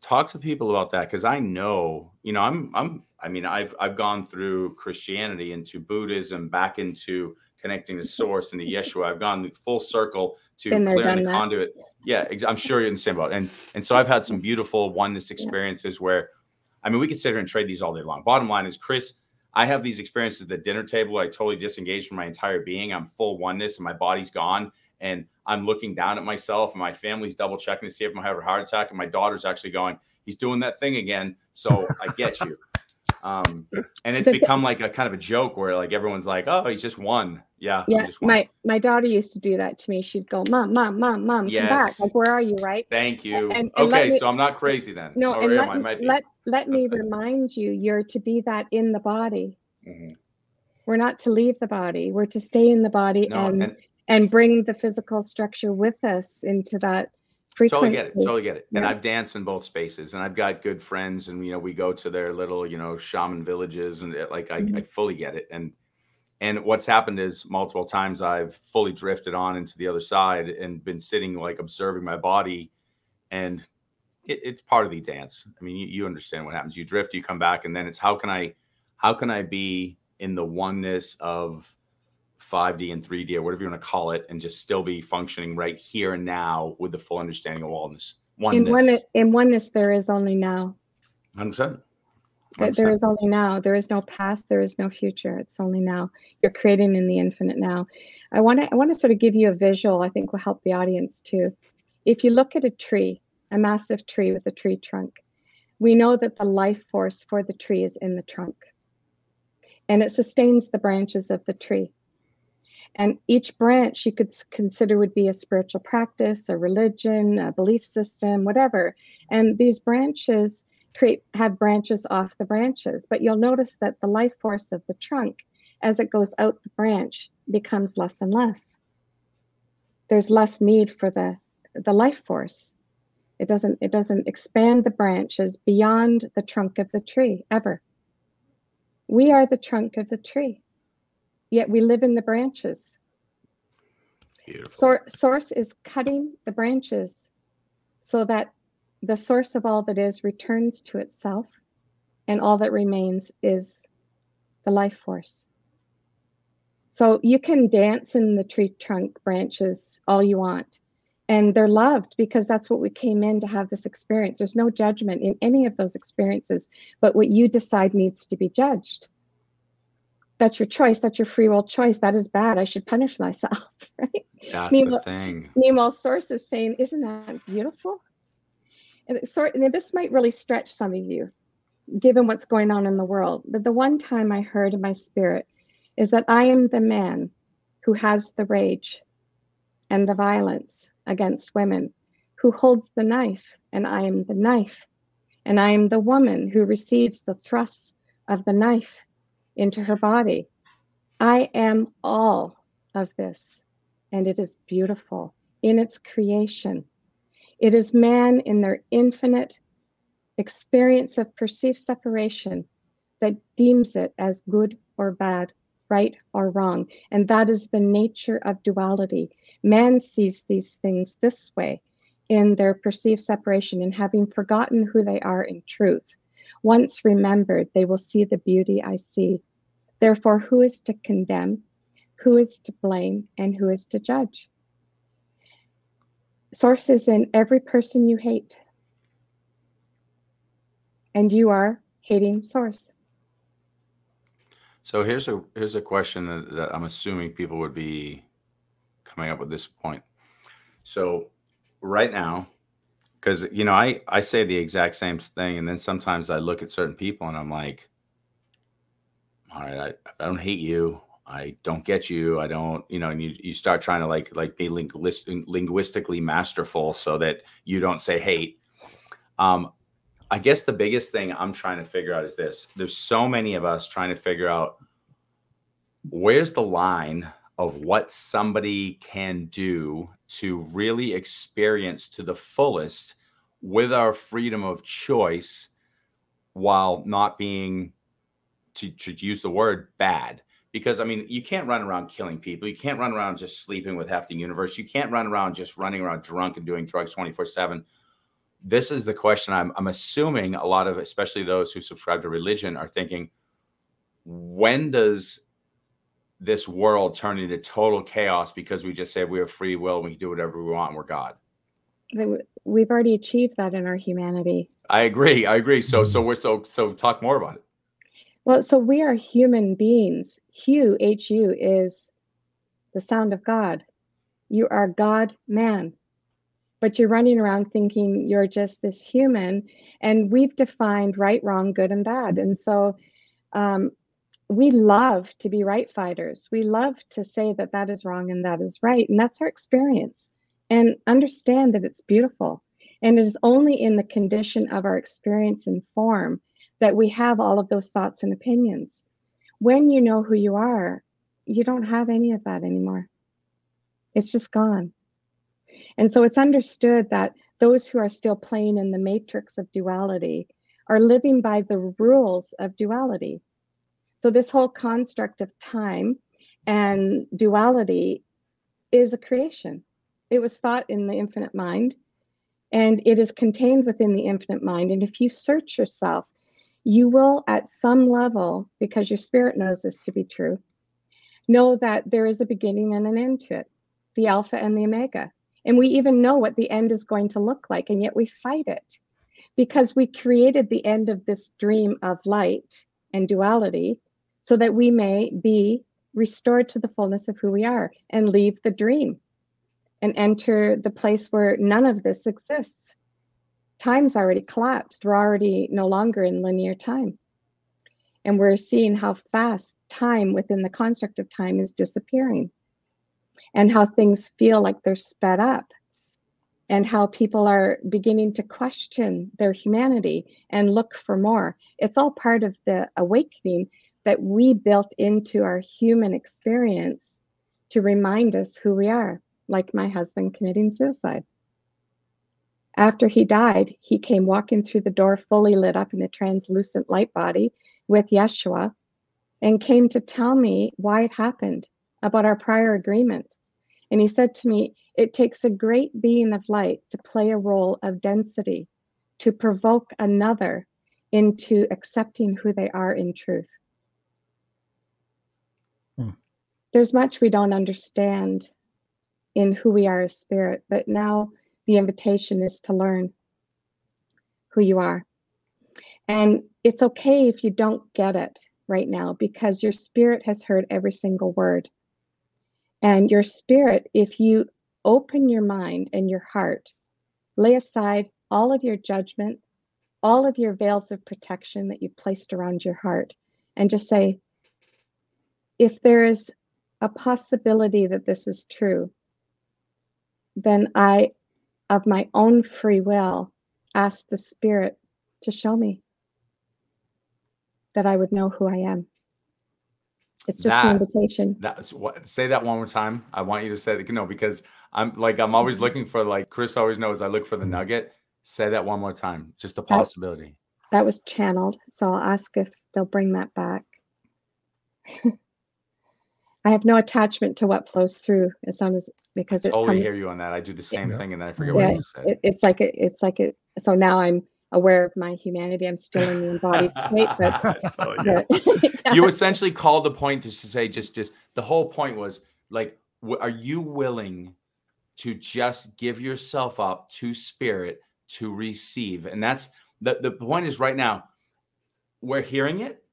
Speaker 2: talk to people about that because I know, you know, I'm I'm I mean, I've I've gone through Christianity into Buddhism, back into connecting to source and to Yeshua. I've gone full circle to clearing the conduit. Yeah, I'm sure you're in the same boat. And and so I've had some beautiful oneness experiences where I mean we could sit here and trade these all day long. Bottom line is Chris, I have these experiences at the dinner table. I totally disengage from my entire being. I'm full oneness and my body's gone. And I'm looking down at myself and my family's double checking to see if I'm having a heart attack. And my daughter's actually going, he's doing that thing again. So I get you. Um, and it's become like a kind of a joke where like everyone's like, "Oh, he's just one." Yeah,
Speaker 3: yeah. My my daughter used to do that to me. She'd go, "Mom, mom, mom, mom, yes. come back! Like, where are you?" Right?
Speaker 2: Thank you. And, and okay, me, so I'm not crazy then.
Speaker 3: No, or and let, let let me remind you, you're to be that in the body. Mm-hmm. We're not to leave the body. We're to stay in the body no, and, and and bring the physical structure with us into that
Speaker 2: frequency. Totally get it. Totally get it. And I've danced in both spaces, and I've got good friends, and you know, we go to their little, you know, shaman villages, and it, like I, mm-hmm. I fully get it. And and what's happened is multiple times I've fully drifted on into the other side and been sitting like observing my body, and it, it's part of the dance. I mean, you, you understand what happens. You drift, you come back, and then it's how can I, how can I be in the oneness of 5D and 3D or whatever you want to call it, and just still be functioning right here and now with the full understanding of wellness.
Speaker 3: Oneness. In, one, in oneness, there is only now.
Speaker 2: 100%.
Speaker 3: 100%. There is only now. There is no past. There is no future. It's only now. You're creating in the infinite now. I want to. I want to sort of give you a visual. I think will help the audience too. If you look at a tree, a massive tree with a tree trunk, we know that the life force for the tree is in the trunk, and it sustains the branches of the tree. And each branch you could consider would be a spiritual practice, a religion, a belief system, whatever. And these branches create have branches off the branches. But you'll notice that the life force of the trunk, as it goes out the branch, becomes less and less. There's less need for the the life force. It doesn't it doesn't expand the branches beyond the trunk of the tree ever. We are the trunk of the tree yet we live in the branches. So, source is cutting the branches so that the source of all that is returns to itself, and all that remains is the life force. So you can dance in the tree trunk branches all you want, and they're loved because that's what we came in to have this experience. There's no judgment in any of those experiences, but what you decide needs to be judged that's your choice. That's your free will choice. That is bad. I should punish myself. Right?
Speaker 2: That's meanwhile, the thing.
Speaker 3: Meanwhile, source is saying, "Isn't that beautiful?" And sort and this might really stretch some of you, given what's going on in the world. But the one time I heard in my spirit is that I am the man who has the rage and the violence against women, who holds the knife, and I am the knife, and I am the woman who receives the thrusts of the knife into her body. I am all of this, and it is beautiful in its creation. It is man in their infinite experience of perceived separation that deems it as good or bad, right or wrong. And that is the nature of duality. Man sees these things this way in their perceived separation and having forgotten who they are in truth. Once remembered, they will see the beauty I see. Therefore, who is to condemn, who is to blame, and who is to judge? Source is in every person you hate. And you are hating source.
Speaker 2: So here's a here's a question that, that I'm assuming people would be coming up with this point. So right now, because you know, I I say the exact same thing, and then sometimes I look at certain people and I'm like, all right, I, I don't hate you. I don't get you. I don't, you know, and you, you start trying to like like be linguist, linguistically masterful so that you don't say hate. Um, I guess the biggest thing I'm trying to figure out is this: there's so many of us trying to figure out where's the line of what somebody can do to really experience to the fullest with our freedom of choice while not being to, to use the word bad because I mean, you can't run around killing people. You can't run around just sleeping with half the universe. You can't run around just running around drunk and doing drugs 24 7. this is the question I'm, I'm assuming a lot of especially those who subscribe to religion are thinking when does this world turn into total chaos because we just say we have free will we can do whatever we want and we're god.
Speaker 3: We've already achieved that in our humanity.
Speaker 2: I agree i agree. So so we're so so talk more about it.
Speaker 3: Well so we are human beings. Hu hu is the sound of god. You are god man but you're running around thinking you're just this human and we've defined right wrong good and bad. And so um, we love to be right fighters. We love to say that that is wrong and that is right. And that's our experience. And understand that it's beautiful. And it is only in the condition of our experience and form that we have all of those thoughts and opinions. When you know who you are, you don't have any of that anymore. It's just gone. And so it's understood that those who are still playing in the matrix of duality are living by the rules of duality so, this whole construct of time and duality is a creation. It was thought in the infinite mind and it is contained within the infinite mind. And if you search yourself, you will, at some level, because your spirit knows this to be true, know that there is a beginning and an end to it the alpha and the omega. And we even know what the end is going to look like, and yet we fight it because we created the end of this dream of light and duality so that we may be restored to the fullness of who we are and leave the dream and enter the place where none of this exists. Time's already collapsed. We're already no longer in linear time. And we're seeing how fast time within the construct of time is disappearing and how things feel like they're sped up and how people are beginning to question their humanity and look for more. It's all part of the awakening that we built into our human experience to remind us who we are, like my husband committing suicide. After he died, he came walking through the door fully lit up in a translucent light body with Yeshua and came to tell me why it happened about our prior agreement. And he said to me, It takes a great being of light to play a role of density, to provoke another into accepting who they are in truth. There's much we don't understand in who we are as spirit, but now the invitation is to learn who you are. And it's okay if you don't get it right now because your spirit has heard every single word. And your spirit, if you open your mind and your heart, lay aside all of your judgment, all of your veils of protection that you've placed around your heart, and just say, if there is a possibility that this is true, then I, of my own free will, ask the Spirit to show me that I would know who I am. It's just that, an invitation.
Speaker 2: That's what say that one more time. I want you to say that no, because I'm like I'm always looking for like Chris always knows I look for the nugget. Say that one more time. Just a possibility.
Speaker 3: That, that was channeled. So I'll ask if they'll bring that back. I have no attachment to what flows through as long as because
Speaker 2: I totally it comes, hear you on that. I do the same yeah. thing and then I forget yeah, what you said. It,
Speaker 3: it's like it, it's like it. So now I'm aware of my humanity. I'm still in the embodied state,
Speaker 2: but you essentially called the point just to say just just the whole point was like, w- are you willing to just give yourself up to spirit to receive? And that's the the point is right now we're hearing it.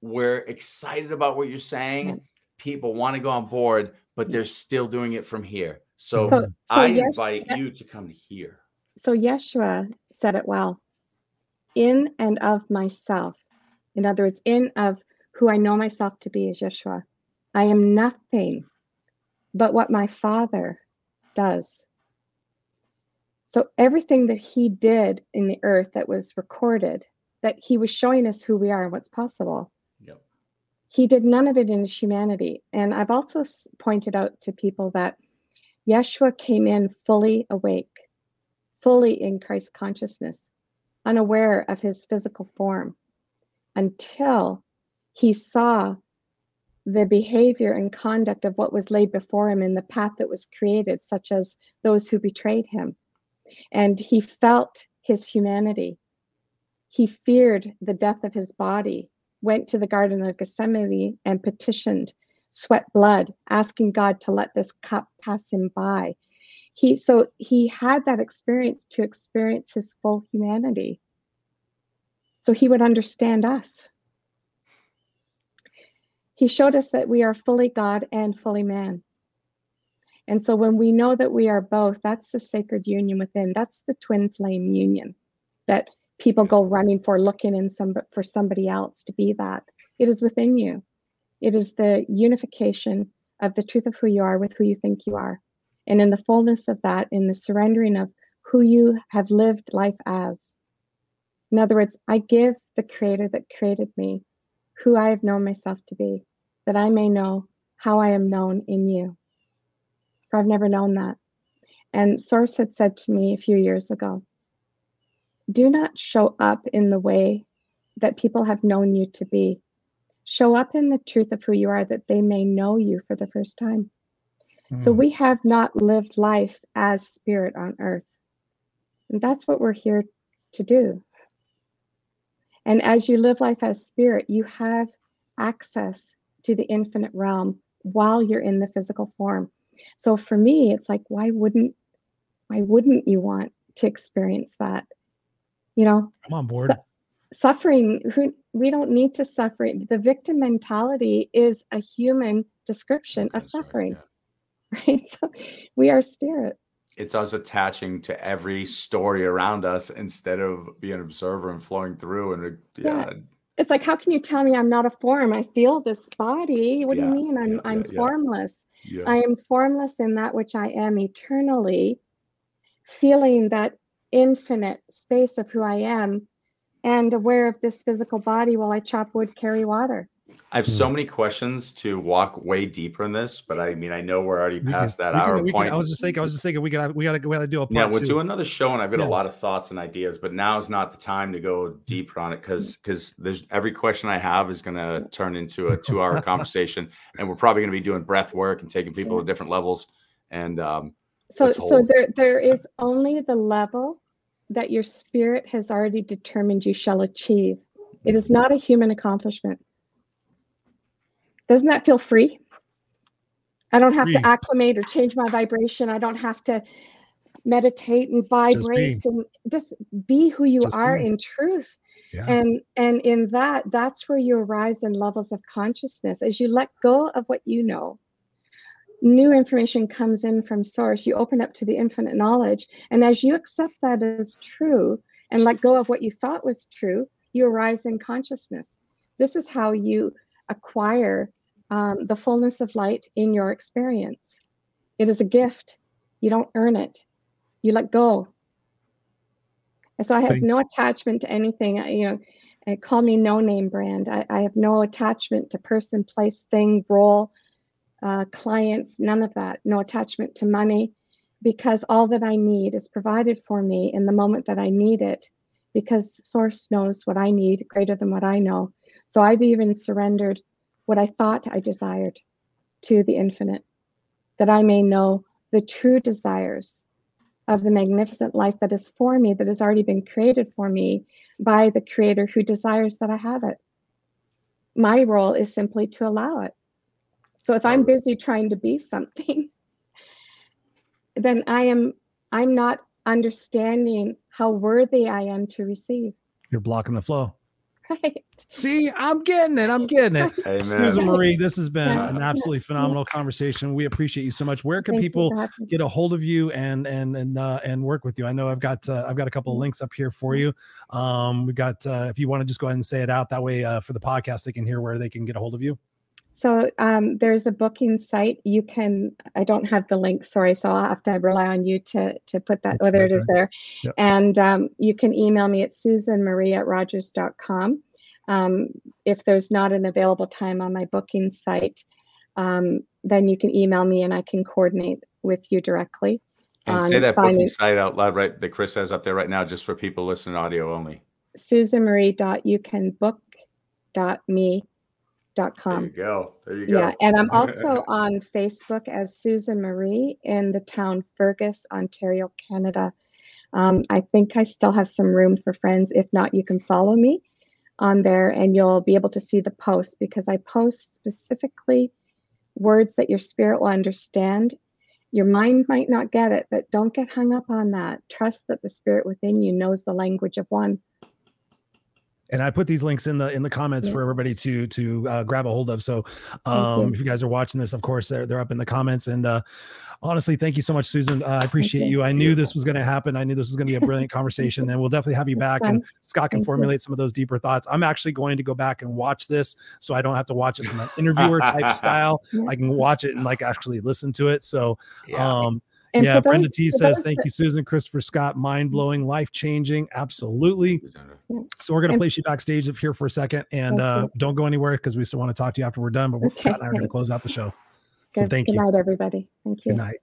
Speaker 2: We're excited about what you're saying people want to go on board, but they're still doing it from here. So, so, so I Yesh- invite you to come here.
Speaker 3: So Yeshua said it well. In and of myself. In other words, in of who I know myself to be is Yeshua. I am nothing but what my Father does. So everything that he did in the earth that was recorded, that he was showing us who we are and what's possible he did none of it in his humanity. And I've also pointed out to people that Yeshua came in fully awake, fully in Christ consciousness, unaware of his physical form until he saw the behavior and conduct of what was laid before him in the path that was created, such as those who betrayed him. And he felt his humanity. He feared the death of his body, went to the Garden of Gethsemane and petitioned, sweat blood, asking God to let this cup pass him by. He so he had that experience to experience his full humanity. So he would understand us. He showed us that we are fully God and fully man. And so when we know that we are both, that's the sacred union within. That's the twin flame union that people go running for, looking in some for somebody else to be that. It is within you. It is the unification of the truth of who you are with who you think you are. And in the fullness of that, in the surrendering of who you have lived life as. In other words, I give the creator that created me who I have known myself to be, that I may know how I am known in you. For I've never known that. And Source had said to me a few years ago do not show up in the way that people have known you to be. Show up in the truth of who you are that they may know you for the first time. Mm. So hmm. we have not lived life as spirit on earth. And that's what we're here to do. And as you live life as spirit, you have access to the infinite realm while you're in the physical form. So for me, it's like, why wouldn't why wouldn't you want to experience that? You know,
Speaker 1: I'm on board. Su-
Speaker 3: suffering, who we don't need to suffer. The victim mentality is a human description of suffering. Right, yeah. right? So we are spirit.
Speaker 2: It's us attaching to every story around us instead of being an observer and flowing through. And uh, yeah. yeah
Speaker 3: it's like how can you tell me i'm not a form i feel this body what yeah, do you mean i'm yeah, i'm yeah, formless i am formless in that which i am eternally feeling that infinite space of who i am and aware of this physical body while i chop wood carry water
Speaker 2: I have so hmm. many questions to walk way deeper in this, but I mean, I know we're already past can, that hour can, point.
Speaker 1: Can, I was just thinking, I was just thinking, we got we got to we got to do a
Speaker 2: part yeah, we'll two. do another show, and I've got yeah. a lot of thoughts and ideas, but now is not the time to go deeper on it because because there's every question I have is going to turn into a two hour conversation, and we're probably going to be doing breath work and taking people to different levels. And um,
Speaker 3: so so there there is only the level that your spirit has already determined you shall achieve. It is not a human accomplishment. Doesn't that feel free? I don't have free. to acclimate or change my vibration. I don't have to meditate and vibrate just and just be who you just are be. in truth. Yeah. And and in that, that's where you arise in levels of consciousness. As you let go of what you know, new information comes in from source. You open up to the infinite knowledge. And as you accept that as true and let go of what you thought was true, you arise in consciousness. This is how you acquire um, the fullness of light in your experience. It is a gift. You don't earn it. You let go. And so I have no attachment to anything. You know, uh, call me no name brand. I, I, have no attachment to person, place, thing, role, uh, clients, none of that. No attachment to money because all that I need is provided for me in the moment that I need it because Source knows what I need greater than what I know. So I've even surrendered what I thought I desired to the infinite, that I may know the true desires of the magnificent life that is for me, that has already been created for me by the Creator who desires that I have it. My role is simply to allow it. So if I'm busy trying to be something, then I am I'm not understanding how worthy I am to receive.
Speaker 1: You're blocking the flow. Right. See, I'm getting it. I'm getting it. Amen. Susan Marie, this has been yeah. an absolutely phenomenal conversation. We appreciate you so much. Where can Thank people get a hold of you and and and uh, and work with you? I know I've got uh, I've got a couple of mm-hmm. links up here for you. Um, we got uh, if you want to just go ahead and say it out that way uh, for the podcast, they can hear where they can get a hold of you.
Speaker 3: So um, there's a booking site. You can. I don't have the link. Sorry, so I'll have to rely on you to to put that. Oh, Whether it is there, yep. and um, you can email me at susanmarie at rogers.com. Um, if there's not an available time on my booking site, um, then you can email me and I can coordinate with you directly.
Speaker 2: And say that booking site out loud, right? That Chris has up there right now, just for people listening audio only.
Speaker 3: SusanMarie.YouCanBook.me dot com.
Speaker 2: There you go. There you go.
Speaker 3: Yeah, and I'm also on Facebook as Susan Marie in the town Fergus, Ontario, Canada. Um, I think I still have some room for friends. If not, you can follow me on there and you'll be able to see the posts because I post specifically words that your spirit will understand. Your mind might not get it, but don't get hung up on that. Trust that the spirit within you knows the language of one
Speaker 1: and I put these links in the in the comments yeah. for everybody to to uh, grab a hold of. So um, you. if you guys are watching this, of course they're they're up in the comments. And uh, honestly, thank you so much, Susan. Uh, I appreciate you. I knew this was going to happen. I knew this was going to be a brilliant conversation, and we'll definitely have you back. And Scott can thank formulate you. some of those deeper thoughts. I'm actually going to go back and watch this, so I don't have to watch it from an interviewer type style. I can watch it and like actually listen to it. So. Yeah. Um, and yeah, Brenda T says, "Thank that, you, Susan, Christopher Scott. Mind blowing, life changing, absolutely." So we're gonna place you backstage up here for a second, and uh, don't go anywhere because we still want to talk to you after we're done. But we're, okay. Scott and I are gonna close out the show.
Speaker 3: Good.
Speaker 1: So thank
Speaker 3: Good
Speaker 1: you.
Speaker 3: Good night, everybody. Thank you.
Speaker 1: Good night.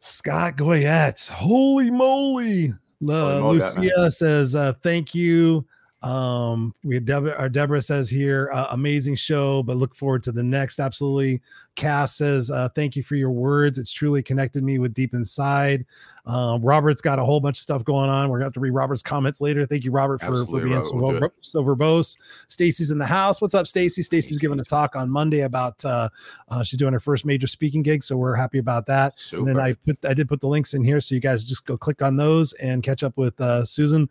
Speaker 1: Scott Goyette. Holy moly! Uh, Lucia says, uh, "Thank you." Um, we had Deb- our Deborah says here, uh, amazing show, but look forward to the next. Absolutely. Cass says, uh, thank you for your words. It's truly connected me with deep inside. Um, Robert's got a whole bunch of stuff going on. We're gonna have to read Robert's comments later. Thank you, Robert, for, for being so, we'll so verbose. Stacy's in the house. What's up, Stacy? Stacy's giving a talk on Monday about uh, uh, she's doing her first major speaking gig, so we're happy about that. Super. And then I put I did put the links in here, so you guys just go click on those and catch up with uh, Susan.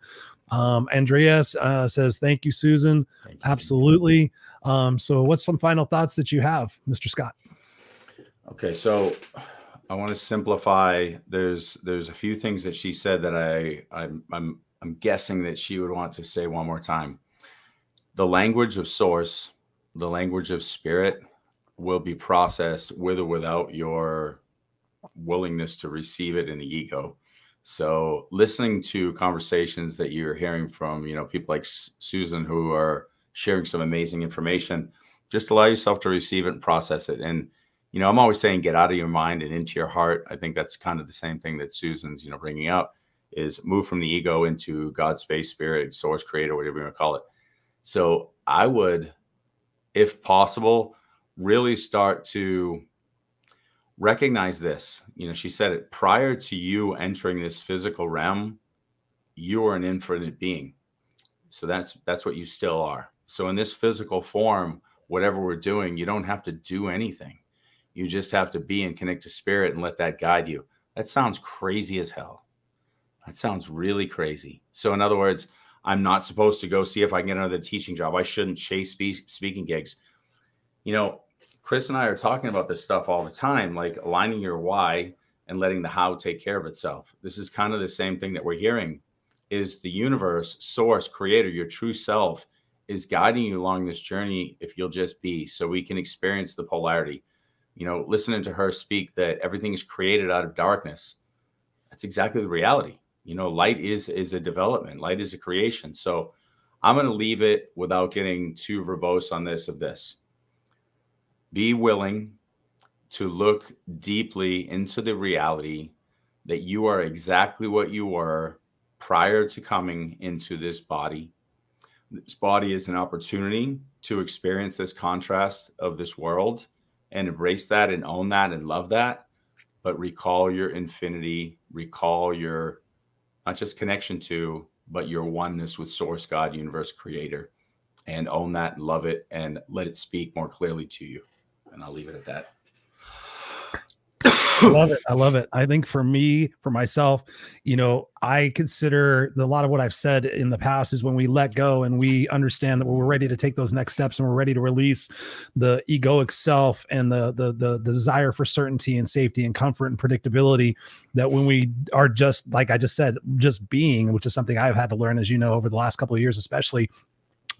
Speaker 1: Um, Andreas uh, says, Thank you, Susan. Thank you. Absolutely. Um, so, what's some final thoughts that you have, Mr. Scott?
Speaker 2: Okay, so I want to simplify. There's there's a few things that she said that I I'm I'm I'm guessing that she would want to say one more time. The language of source, the language of spirit, will be processed with or without your willingness to receive it in the ego. So listening to conversations that you're hearing from, you know, people like Susan who are sharing some amazing information, just allow yourself to receive it and process it. And, you know, I'm always saying get out of your mind and into your heart. I think that's kind of the same thing that Susan's, you know, bringing up is move from the ego into God, space, spirit, source, creator, whatever you want to call it. So I would, if possible, really start to recognize this. You know, she said it prior to you entering this physical realm, you are an infinite being. So that's that's what you still are. So in this physical form, whatever we're doing, you don't have to do anything. You just have to be and connect to spirit and let that guide you. That sounds crazy as hell. That sounds really crazy. So in other words, I'm not supposed to go see if I can get another teaching job. I shouldn't chase speaking gigs. You know, Chris and I are talking about this stuff all the time, like aligning your why and letting the how take care of itself. This is kind of the same thing that we're hearing is the universe, source, creator, your true self is guiding you along this journey if you'll just be so we can experience the polarity. You know, listening to her speak that everything is created out of darkness. That's exactly the reality. You know, light is is a development, light is a creation. So I'm going to leave it without getting too verbose on this of this be willing to look deeply into the reality that you are exactly what you were prior to coming into this body. This body is an opportunity to experience this contrast of this world and embrace that and own that and love that. But recall your infinity, recall your not just connection to, but your oneness with Source, God, Universe, Creator, and own that, love it, and let it speak more clearly to you and I'll leave it at that.
Speaker 1: I love it. I love it. I think for me, for myself, you know, I consider the, a lot of what I've said in the past is when we let go and we understand that we're ready to take those next steps and we're ready to release the egoic self and the, the the the desire for certainty and safety and comfort and predictability. That when we are just like I just said, just being, which is something I've had to learn, as you know, over the last couple of years, especially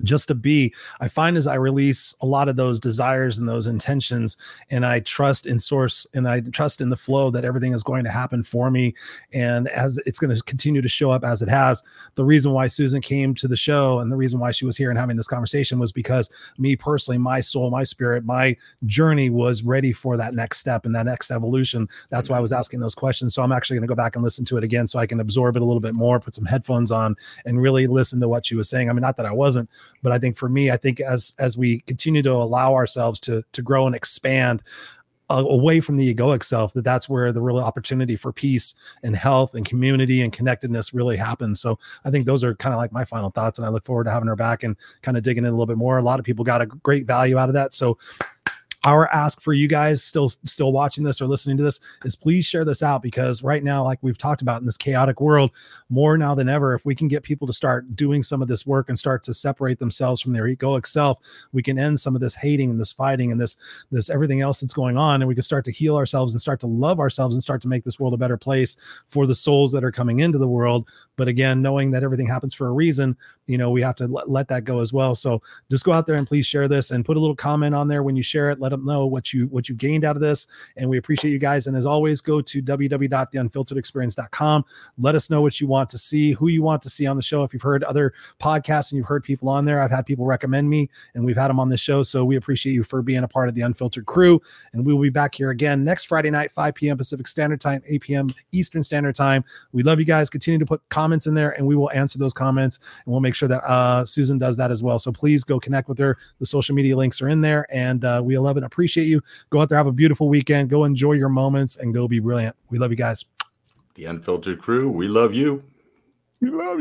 Speaker 1: just to be i find as i release a lot of those desires and those intentions and i trust in source and i trust in the flow that everything is going to happen for me and as it's going to continue to show up as it has. The reason why susan came to the show and the reason why she was here and having this conversation was because me personally my soul my spirit my journey was ready for that next step and that next evolution. That's why i was asking those questions. So i'm actually going to go back and listen to it again so i can absorb it a little bit more put some headphones on and really listen to what she was saying. I mean not that i wasn't but I think for me, I think as as we continue to allow ourselves to to grow and expand, uh, away from the egoic self that that's where the real opportunity for peace and health and community and connectedness really happens. So i think those are kind of like my final thoughts and i look forward to having her back and kind of digging in a little bit more. A lot of people got a great value out of that. So our ask for you guys still still watching this or listening to this is please share this out because right now like we've talked about in this chaotic world more now than ever if we can get people to start doing some of this work and start to separate themselves from their egoic self we can end some of this hating and this fighting and this this everything else that's going on and we can start to heal ourselves and start to love ourselves and start to make this world a better place for the souls that are coming into the world but again knowing that everything happens for a reason you know we have to let, let that go as well. So just go out there and please share this and put a little comment on there when you share it. Let them know what you what you gained out of this. And we appreciate you guys. And as always go to www.theunfilteredexperience.com let us know what you want to see who you want to see on the show. If you've heard other podcasts and you've heard people on there i've had people recommend me and we've had them on the show. So we appreciate you for being a part of the unfiltered crew. And we will be back here again next friday night 5 p.m pacific standard time 8 p.m eastern standard time. We love you guys. Continue to put comments in there and we will answer those comments and we'll make sure that uh, susan does that as well. So please go connect with her. The social media links are in there and uh, we love and appreciate you. Go out there have a beautiful weekend. Go enjoy your moments and go be brilliant. We love you guys.
Speaker 2: The unfiltered crew we love you.
Speaker 1: We love you